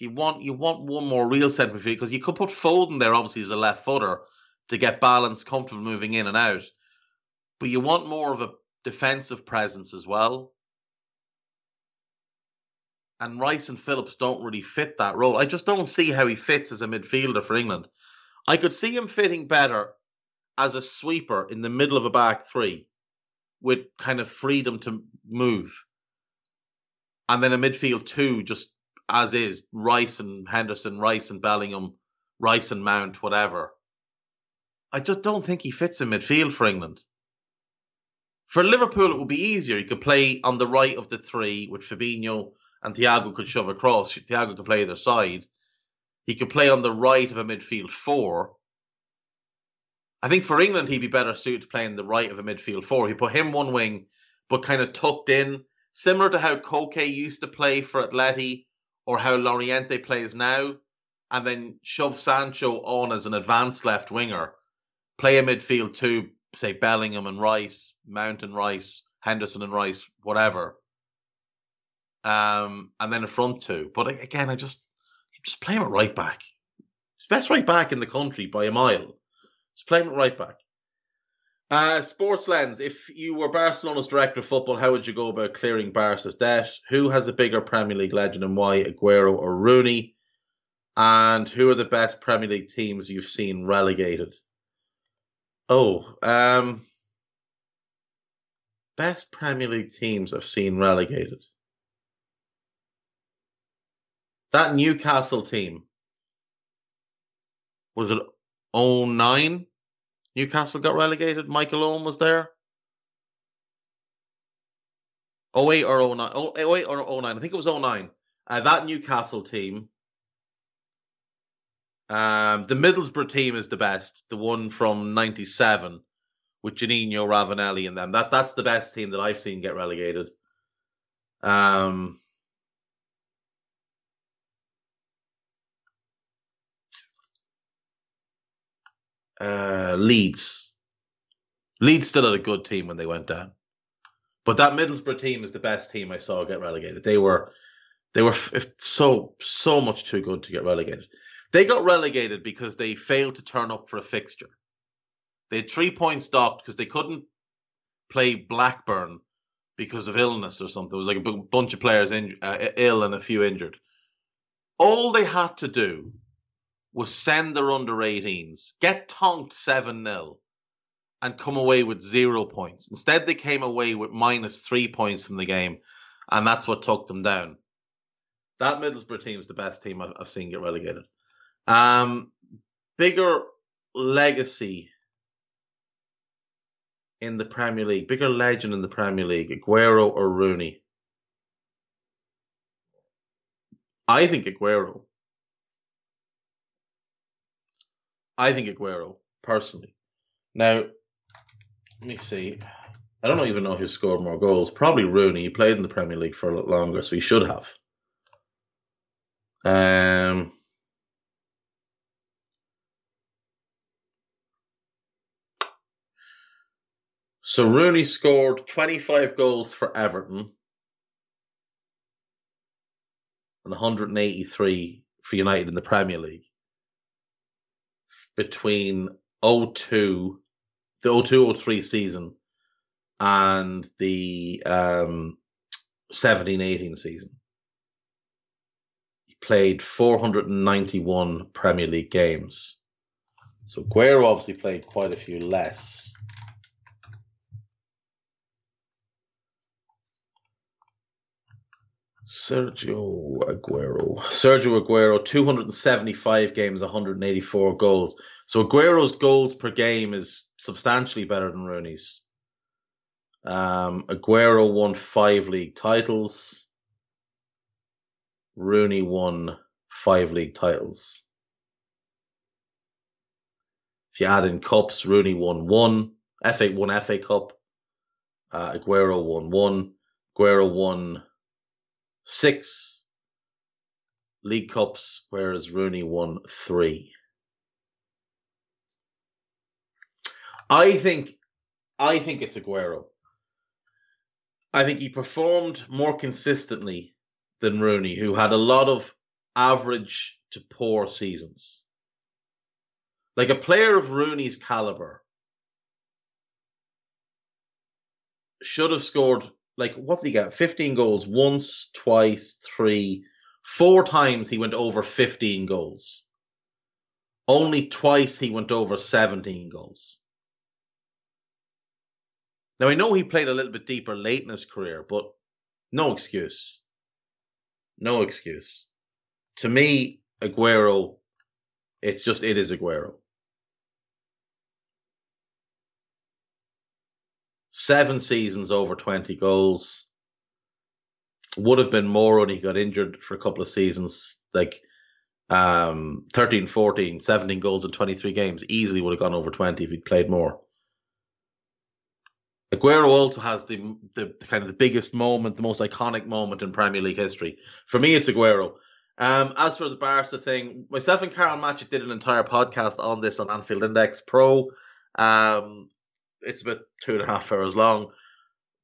you want you want one more real centre midfield because you could put Foden there, obviously as a left footer, to get balance, comfortable moving in and out. But you want more of a defensive presence as well. And Rice and Phillips don't really fit that role. I just don't see how he fits as a midfielder for England. I could see him fitting better as a sweeper in the middle of a back three with kind of freedom to move. And then a midfield two just as is Rice and Henderson, Rice and Bellingham, Rice and Mount, whatever. I just don't think he fits in midfield for England. For Liverpool, it would be easier. You could play on the right of the three with Fabinho and Thiago could shove across. Thiago could play either side. He could play on the right of a midfield four. I think for England, he'd be better suited to playing the right of a midfield four. He put him one wing, but kind of tucked in, similar to how Koke used to play for Atleti or how Llorente plays now, and then shove Sancho on as an advanced left winger. Play a midfield two, say Bellingham and Rice, Mount and Rice, Henderson and Rice, whatever. Um, and then a front two. But again, I just just play him at right back. It's best right back in the country by a mile. Just play him at right back. Uh, Sports Lens, if you were Barcelona's director of football, how would you go about clearing Barca's debt? Who has a bigger Premier League legend and why, Aguero or Rooney? And who are the best Premier League teams you've seen relegated? Oh, um, best Premier League teams I've seen relegated. That Newcastle team was it 09? Newcastle got relegated. Michael Owen was there. 08 or 09. 08 or 09. I think it was 09. Uh, that Newcastle team. Um, the Middlesbrough team is the best. The one from 97 with Juninho, Ravanelli, and them. That that's the best team that I've seen get relegated. Um, uh, Leeds. Leeds still had a good team when they went down, but that Middlesbrough team is the best team I saw get relegated. They were, they were so so much too good to get relegated. They got relegated because they failed to turn up for a fixture. They had three points docked because they couldn't play Blackburn because of illness or something. There was like a b- bunch of players in, uh, ill and a few injured. All they had to do was send their under 18s, get tonked 7 0, and come away with zero points. Instead, they came away with minus three points from the game, and that's what took them down. That Middlesbrough team is the best team I've, seen get relegated. Um, bigger legacy in the Premier League, bigger legend in the Premier League, Aguero or Rooney? I think Aguero. I think Aguero, personally. Now, let me see. I don't even know who scored more goals. Probably Rooney. He played in the Premier League for a lot longer, so he should have. Um, so Rooney scored 25 goals for Everton and 183 for United in the Premier League between 02, the 02 03 season and the um, 17 18 season. He played 491 Premier League games. So Aguero obviously played quite a few less. Sergio Aguero. Sergio Aguero, 275 games, 184 goals. So Aguero's goals per game is substantially better than Rooney's. Um, Aguero won five league titles. Rooney won five league titles. If you add in cups, Rooney won one. FA won FA Cup. Uh, Aguero won one. Aguero won six League Cups, whereas Rooney won three. I think, I think it's Aguero. I think he performed more consistently than Rooney, who had a lot of average to poor seasons. Like a player of Rooney's caliber should have scored like what did he get? 15 goals once, twice, three, four times he went over 15 goals. Only twice he went over 17 goals. Now I know he played a little bit deeper late in his career, but no excuse. No excuse. To me, Aguero, it's just it is Aguero. Seven seasons over 20 goals. Would have been more when he got injured for a couple of seasons. Like um, 13, 14, 17 goals in 23 games. Easily would have gone over 20 if he'd played more. Aguero also has the, the, the kind of the biggest moment, the most iconic moment in Premier League history. For me, it's Aguero. Um, as for the Barca thing, myself and Karl Matchett did an entire podcast on this on Anfield Index Pro. Um, it's about two and a half hours long.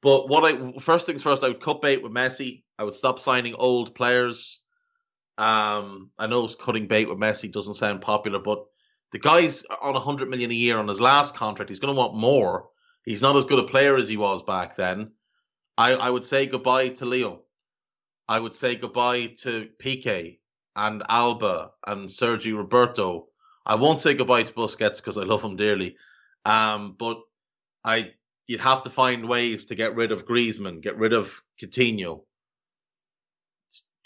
But what I first things first, I would cut bait with Messi. I would stop signing old players. Um, I know cutting bait with Messi doesn't sound popular, but the guy's on 100 million a year on his last contract. He's going to want more. He's not as good a player as he was back then. I, I would say goodbye to Leo. I would say goodbye to Piqué and Alba and Sergi Roberto. I won't say goodbye to Busquets because I love him dearly. Um, but I you'd have to find ways to get rid of Griezmann, get rid of Coutinho,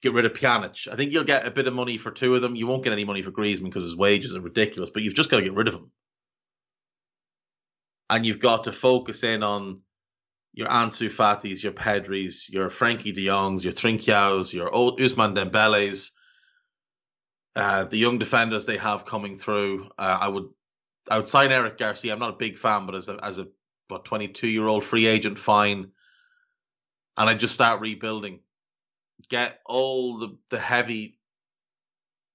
get rid of Pjanic. I think you'll get a bit of money for two of them. You won't get any money for Griezmann because his wages are ridiculous, but you've just got to get rid of him. And you've got to focus in on your Ansu Fatis, your Pedris, your Frenkie de Jongs, your Trincãos, your old Ousmane Dembele's, uh, the young defenders they have coming through. Uh, I would I would sign Eric Garcia. I'm not a big fan, but as a as a what 22 year old free agent, fine. And I just start rebuilding. Get all the the heavy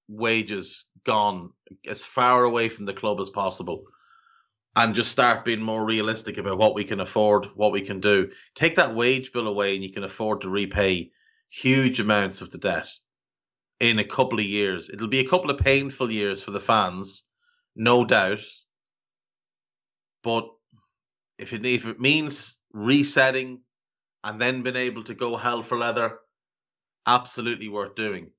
wages gone as far away from the club as possible and just start being more realistic about what we can afford, what we can do. Take that wage bill away and you can afford to repay huge amounts of the debt in a couple of years. It'll be a couple of painful years for the fans, no doubt. But if it if it means resetting and then being able to go hell for leather, absolutely worth doing.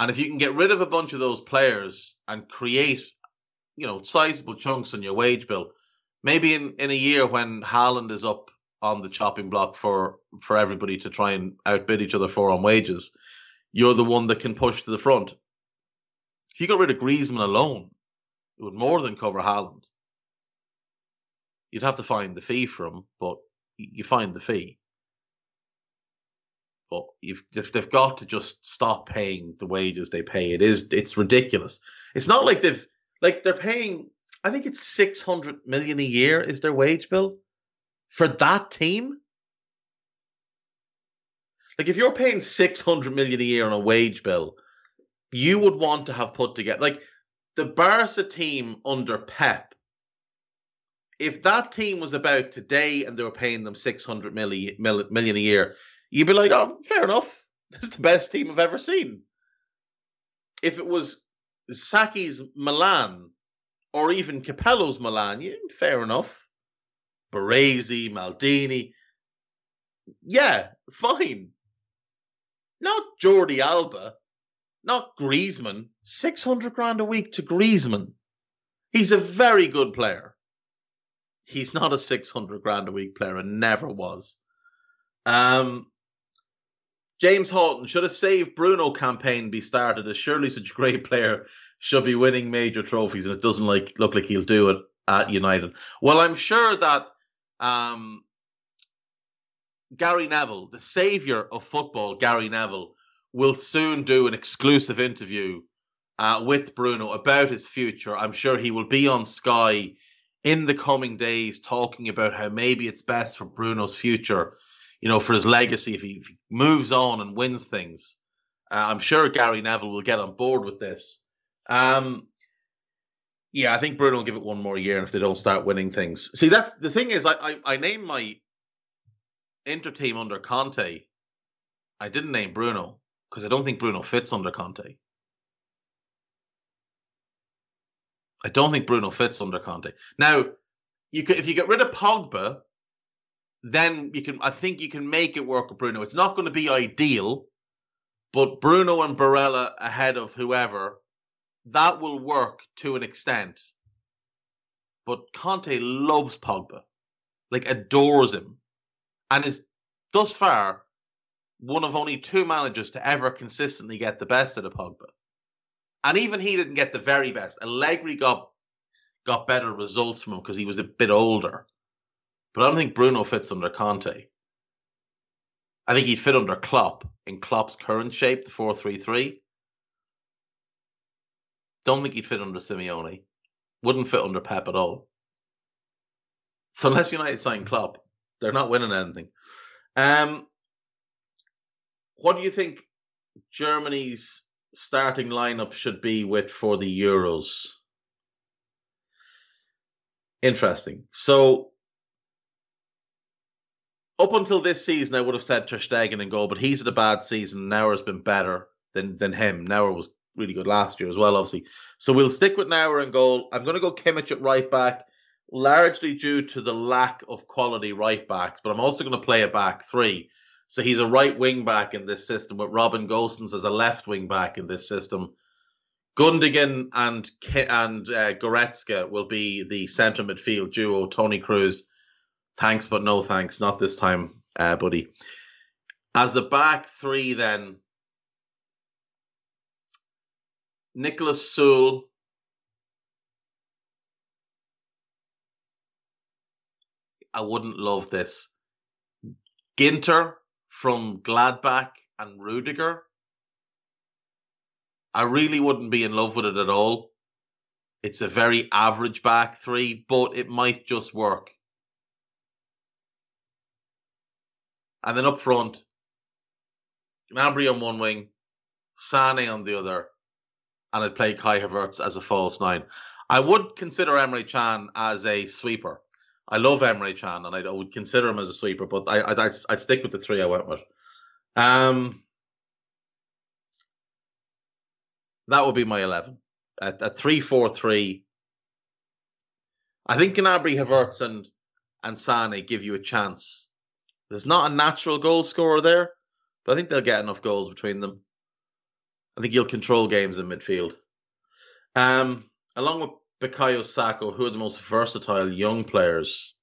And if you can get rid of a bunch of those players and create, you know, sizable chunks on your wage bill, maybe in, in a year when Haaland is up on the chopping block for for everybody to try and outbid each other for on wages, you're the one that can push to the front. If you got rid of Griezmann alone, it would more than cover Haaland. You'd have to find the fee from, but you find the fee. But you've they've got to just stop paying the wages they pay. It is it's ridiculous. It's not like they've like they're paying. I think it's six hundred million a year is their wage bill for that team. Like if you're paying six hundred million a year on a wage bill, you would want to have put together like the Barca team under Pep if that team was about today and they were paying them 600 million, million a year, you'd be like, oh, fair enough. This is the best team I've ever seen. If it was Sacchi's Milan or even Capello's Milan, yeah, fair enough. Baresi, Maldini, yeah, fine. Not Jordi Alba, not Griezmann. 600 grand a week to Griezmann. He's a very good player he's not a 600 grand a week player and never was. Um, James Houghton, should a Save Bruno campaign be started as surely such a great player should be winning major trophies and it doesn't like look like he'll do it at United. Well, I'm sure that um, Gary Neville, the savior of football, Gary Neville, will soon do an exclusive interview uh, with Bruno about his future. I'm sure he will be on Sky in the coming days talking about how maybe it's best for Bruno's future, you know, for his legacy if he, if he moves on and wins things. Uh, I'm sure Gary Neville will get on board with this. Um, yeah, I think Bruno will give it one more year and if they don't start winning things. See, that's the thing is, I I, I named my Inter team under Conte. I didn't name Bruno because I don't think Bruno fits under Conte. I don't think Bruno fits under Conte. Now, you could if you get rid of Pogba, then you can. I think you can make it work with Bruno. It's not going to be ideal, but Bruno and Barella ahead of whoever, that will work to an extent. But Conte loves Pogba, like adores him, and is thus far one of only two managers to ever consistently get the best out of Pogba. And even he didn't get the very best. Allegri got got better results from him because he was a bit older. but I don't think Bruno fits under Conte. I think he'd fit under Klopp in Klopp's current shape, the 4 3 3. Don't think he'd fit under Simeone. Wouldn't fit under Pep at all. So unless United sign Klopp, they're not winning anything. Um, what do you think Germany's starting lineup should be with for the Euros? Interesting. So up until this season, I would have said Ter Stegen in goal, but he's had a bad season. Neuer has been better than than him. Neuer was really good last year as well, obviously. So we'll stick with Neuer in goal. I'm going to go Kimmich at right back, largely due to the lack of quality right backs, but I'm also going to play a back three. So he's a right wing back in this system with Robin Gosens as a left wing back in this system. Gundogan and and uh, Goretzka will be the centre midfield duo. Toni Kroos, thanks but no thanks, not this time, uh, buddy. As the back three, then Niklas Süle. I wouldn't love this. Ginter from Gladbach and Rudiger. I really wouldn't be in love with it at all. It's a very average back three, but it might just work. And then up front, Gnabry on one wing, Sane on the other, and I'd play Kai Havertz as a false nine. I would consider Emre Can as a sweeper. I love Emre Can, and I, would consider him as a sweeper, but I, I, I'd, I'd stick with the three I went with. Um, that would be my 11. At, at 3 4 3, I think Gnabry, Havertz, and, and Sane give you a chance. There's not a natural goal scorer there, but I think they'll get enough goals between them. I think you'll control games in midfield. Um, along with Bukayo Saka, who are the most versatile young players?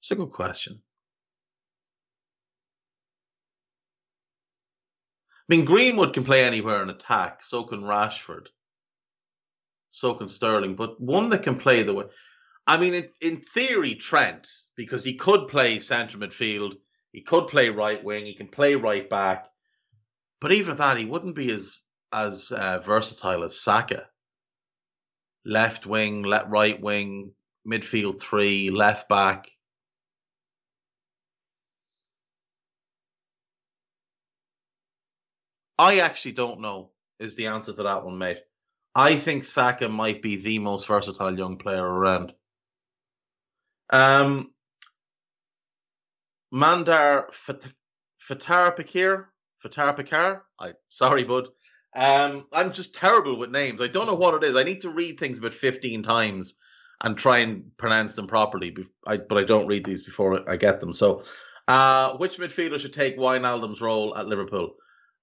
It's a good question. I mean, Greenwood can play anywhere in attack. So can Rashford. So can Sterling. But one that can play the way. I mean, in, in theory, Trent, because he could play centre midfield, he could play right wing, he can play right back. But even at that, he wouldn't be as as uh, versatile as Saka. Left wing, left right wing, midfield three, left back. I actually don't know is the answer to that one, mate. I think Saka might be the most versatile young player around. Um, Mandar Fatar Pakir, Fatar Pakar. I sorry, bud. Um, I'm just terrible with names. I don't know what it is. I need to read things about 15 times and try and pronounce them properly. I, but I don't read these before I get them. So, uh, which midfielder should take Wijnaldum's role at Liverpool?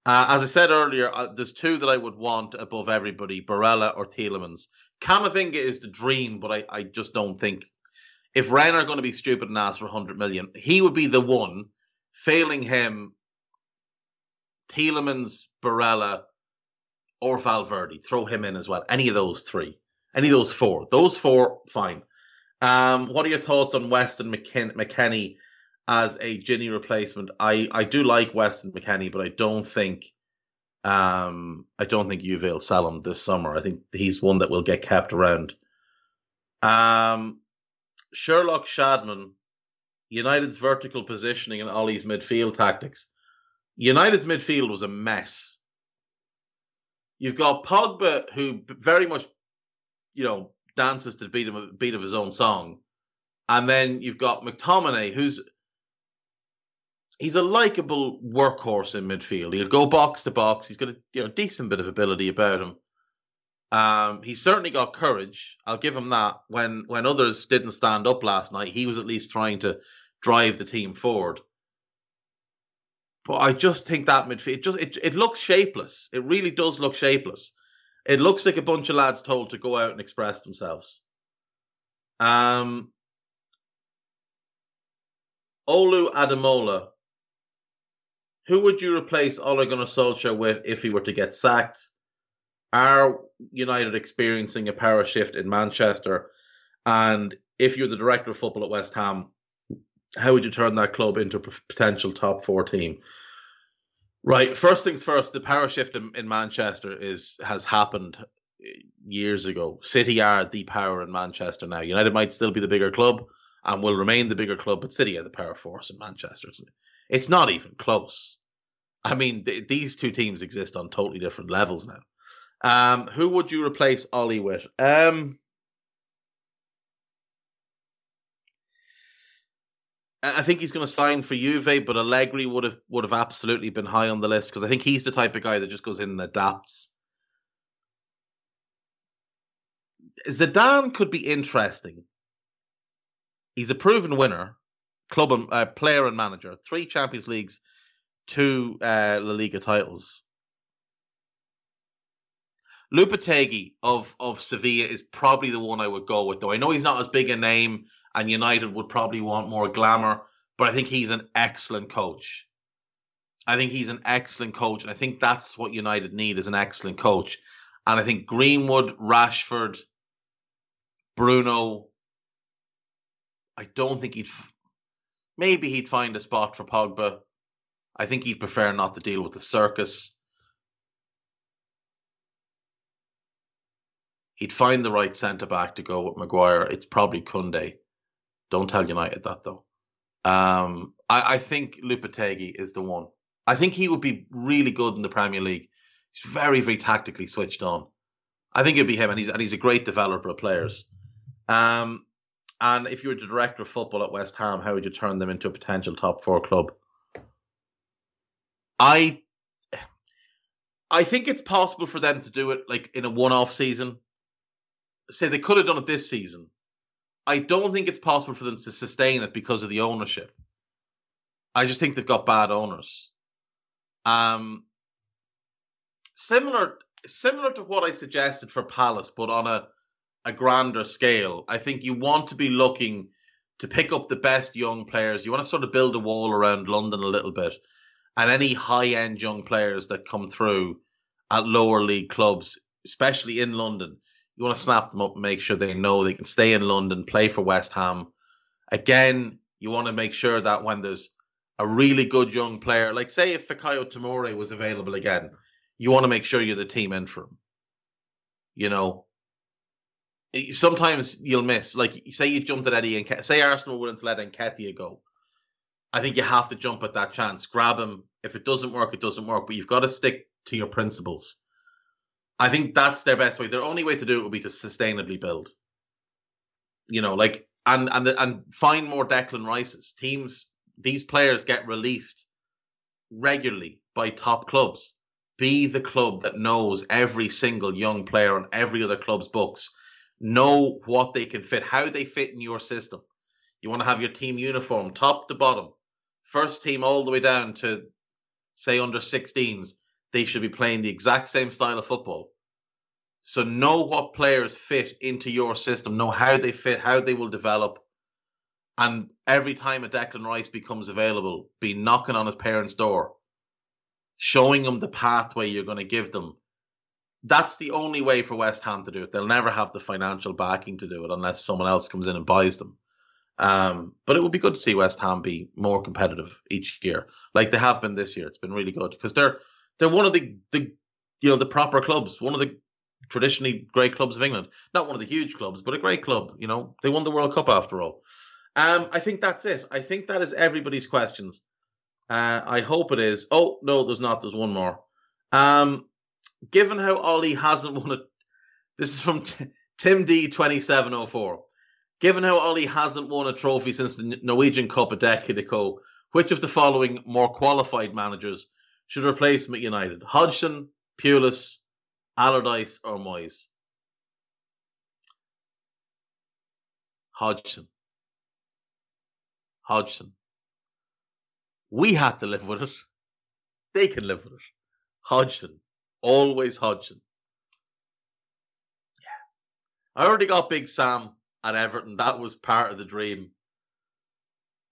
Uh, as I said earlier, uh, there's two that I would want above everybody: Barella or Tielemans. Camavinga is the dream, but I, I just don't think if Rennes are going to be stupid and ask for 100 million, he would be the one. Failing him, Tielemans, Barella, or Valverde. Throw him in as well. Any of those three. Any of those four. Those four, fine. Um, what are your thoughts on Weston McKin- McKennie as a Gini replacement? I, I do like Weston McKennie, but I don't think um, I don't think Juve will sell him this summer. I think he's one that will get kept around. Um, Sherlock Shadman, United's vertical positioning and Ole's midfield tactics. United's midfield was a mess. You've got Pogba, who very much, you know, dances to the beat of, beat of his own song. And then you've got McTominay, who's he's a likable workhorse in midfield. He'll go box to box. He's got a you know decent bit of ability about him. Um, he's certainly got courage. I'll give him that. When when others didn't stand up last night, he was at least trying to drive the team forward. But I just think that midfield it just it, it looks shapeless. It really does look shapeless. It looks like a bunch of lads told to go out and express themselves. Um, Olu Ademola. Who would you replace Ole Gunnar Solskjaer with if he were to get sacked? Are United experiencing a power shift in Manchester? And if you're the director of football at West Ham, how would you turn that club into a potential top four team? Right. First things first, the power shift in, in Manchester is has happened years ago. City are the power in Manchester now. United might still be the bigger club and will remain the bigger club, but City are the power force in Manchester. It's not even close. I mean, th- these two teams exist on totally different levels now. Um, who would you replace Ole with? Um, I think he's going to sign for Juve, but Allegri would have would have absolutely been high on the list because I think he's the type of guy that just goes in and adapts. Zidane could be interesting. He's a proven winner, club and uh, player and manager, three Champions Leagues, two uh, La Liga titles. Lopetegui of of Sevilla is probably the one I would go with, though. I know he's not as big a name, and United would probably want more glamour, but I think he's an excellent coach. I think he's an excellent coach, and I think that's what United need is an excellent coach. And I think Greenwood, Rashford, Bruno. I don't think he'd. Maybe he'd find a spot for Pogba. I think he'd prefer not to deal with the circus. He'd find the right centre back to go with Maguire. It's probably Kounde. Don't tell United that though. Um, I, I think Lopetegui is the one. I think he would be really good in the Premier League. He's very, very tactically switched on. I think it'd be him, and he's and he's a great developer of players. Um, and if you were the director of football at West Ham, how would you turn them into a potential top four club? I I think it's possible for them to do it like in a one-off season say they could have done it this season. I don't think it's possible for them to sustain it because of the ownership. I just think they've got bad owners. Um, similar, similar to what I suggested for Palace, but on a a grander scale. I think you want to be looking to pick up the best young players. You want to sort of build a wall around London a little bit, and any high end young players that come through at lower league clubs, especially in London, you want to snap them up and make sure they know they can stay in London, play for West Ham. Again, you want to make sure that when there's a really good young player, like say if Fikayo Tomori was available again, you want to make sure you're the team in for him. You know, sometimes you'll miss. Like say you jumped at Eddie and say Arsenal willing to let Nketiah go. I think you have to jump at that chance, grab him. If it doesn't work, it doesn't work. But you've got to stick to your principles. I think that's their best way. Their only way to do it will be to sustainably build. You know, like and and and find more Declan Rices. Teams, these players get released regularly by top clubs. Be the club that knows every single young player on every other club's books. Know what they can fit, how they fit in your system. You want to have your team uniform, top to bottom, first team all the way down to say under 16s they should be playing the exact same style of football. So know what players fit into your system, know how they fit, how they will develop. And every time a Declan Rice becomes available, be knocking on his parents' door, showing them the pathway you're going to give them. That's the only way for West Ham to do it. They'll never have the financial backing to do it unless someone else comes in and buys them. Um, but it would be good to see West Ham be more competitive each year, like they have been this year. It's been really good because they're they're one of the the you know the proper clubs, one of the traditionally great clubs of England. Not one of the huge clubs, but a great club. You know, they won the World Cup after all. Um, I think that's it. I think that is everybody's questions. Uh, I hope it is. Oh no, there's not. There's one more. Um, given how Ole hasn't won it, this is from T- Tim D twenty seven oh four. Given how Ole hasn't won a trophy since the Norwegian Cup a decade ago, which of the following more qualified managers should replace him at United? Hodgson, Pulis, Allardyce, or Moyes? Hodgson. Hodgson. We had to live with it. They can live with it. Hodgson. Always Hodgson. Yeah. I already got Big Sam at Everton. That was part of the dream.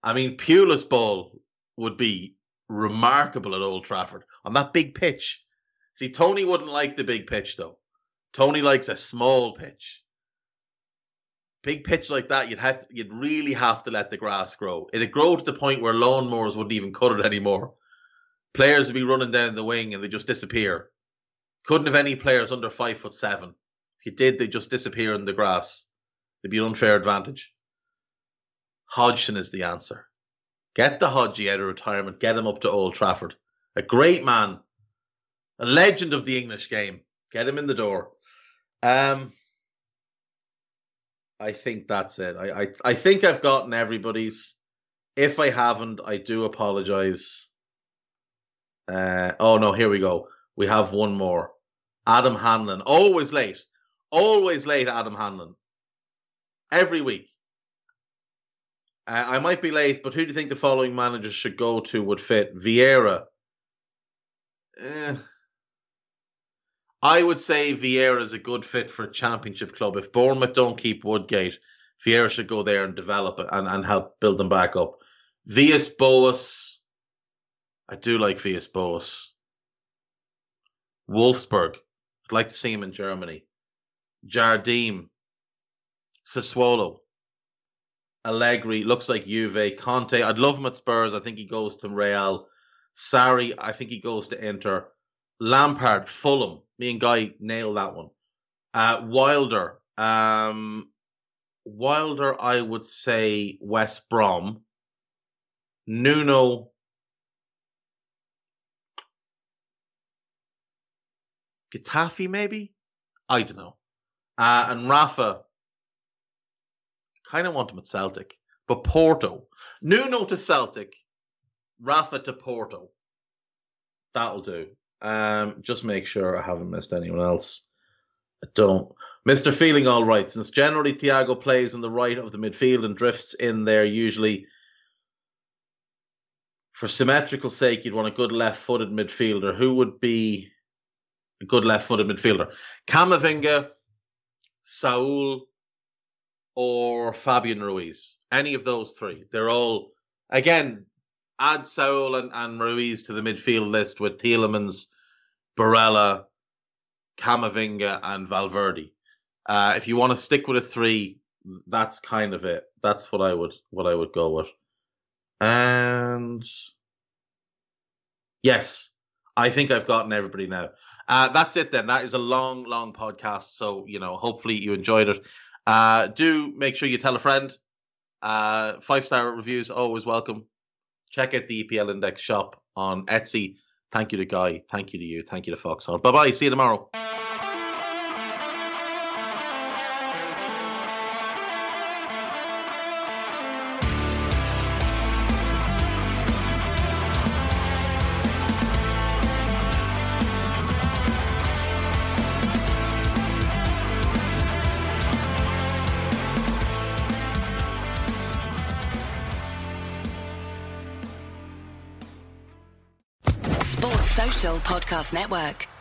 I mean, Pulis ball would be remarkable at Old Trafford on that big pitch. See, Tony wouldn't like the big pitch though. Tony likes a small pitch. big pitch like that, you'd have to, you'd really have to let the grass grow. It'd grow to the point where lawnmowers wouldn't even cut it anymore. Players would be running down the wing and they just disappear. Couldn't have any players under five foot seven. If you did, they'd just disappear in the grass. It'd be an unfair advantage. Hodgson is the answer. Get the Hodgie out of retirement. Get him up to Old Trafford. A great man, a legend of the English game. Get him in the door. Um, I think that's it. I, I, I think I've gotten everybody's. If I haven't, I do apologize. Uh, oh no, here we go. We have one more. Adam Hanlon, always late, always late. Adam Hanlon, every week. Uh, I might be late, but who do you think the following managers should go to would fit? Vieira. Eh, I would say Vieira is a good fit for a championship club. If Bournemouth don't keep Woodgate, Vieira should go there and develop and, and help build them back up. Villas Boas, I do like Villas Boas. Wolfsburg, I'd like to see him in Germany. Jardim, Sassuolo, Allegri, looks like Juve, Conte, I'd love him at Spurs. I think he goes to Real. Sarri, I think he goes to Inter. Lampard, Fulham. Me and Guy nailed that one. Uh, Wilder. Um, Wilder, I would say West Brom. Nuno. Getafe, maybe? I don't know. Uh, and Rafa. Kind of want him at Celtic. But Porto. Nuno to Celtic. Rafa to Porto. That'll do. Um, just make sure I haven't missed anyone else. I don't. Mr. Feeling all right. Since generally Thiago plays on the right of the midfield and drifts in there usually. For symmetrical sake, you'd want a good left-footed midfielder. Who would be a good left-footed midfielder? Camavinga, Saul, or Fabian Ruiz. Any of those three. They're all again add Saul and, and Ruiz to the midfield list with Tielemans, Barella, Camavinga, and Valverde. Uh, if you want to stick with a three, that's kind of it. That's what I would what I would go with. And yes, I think I've gotten everybody now. Uh, that's it then. That is a long, long podcast. So you know, hopefully you enjoyed it. Uh, do make sure you tell a friend. Uh, five star reviews always welcome check out the EPL Index shop on Etsy. Thank you to Guy. Thank you to you. Thank you to Foxhole. Bye bye. See you tomorrow. Podcast Network.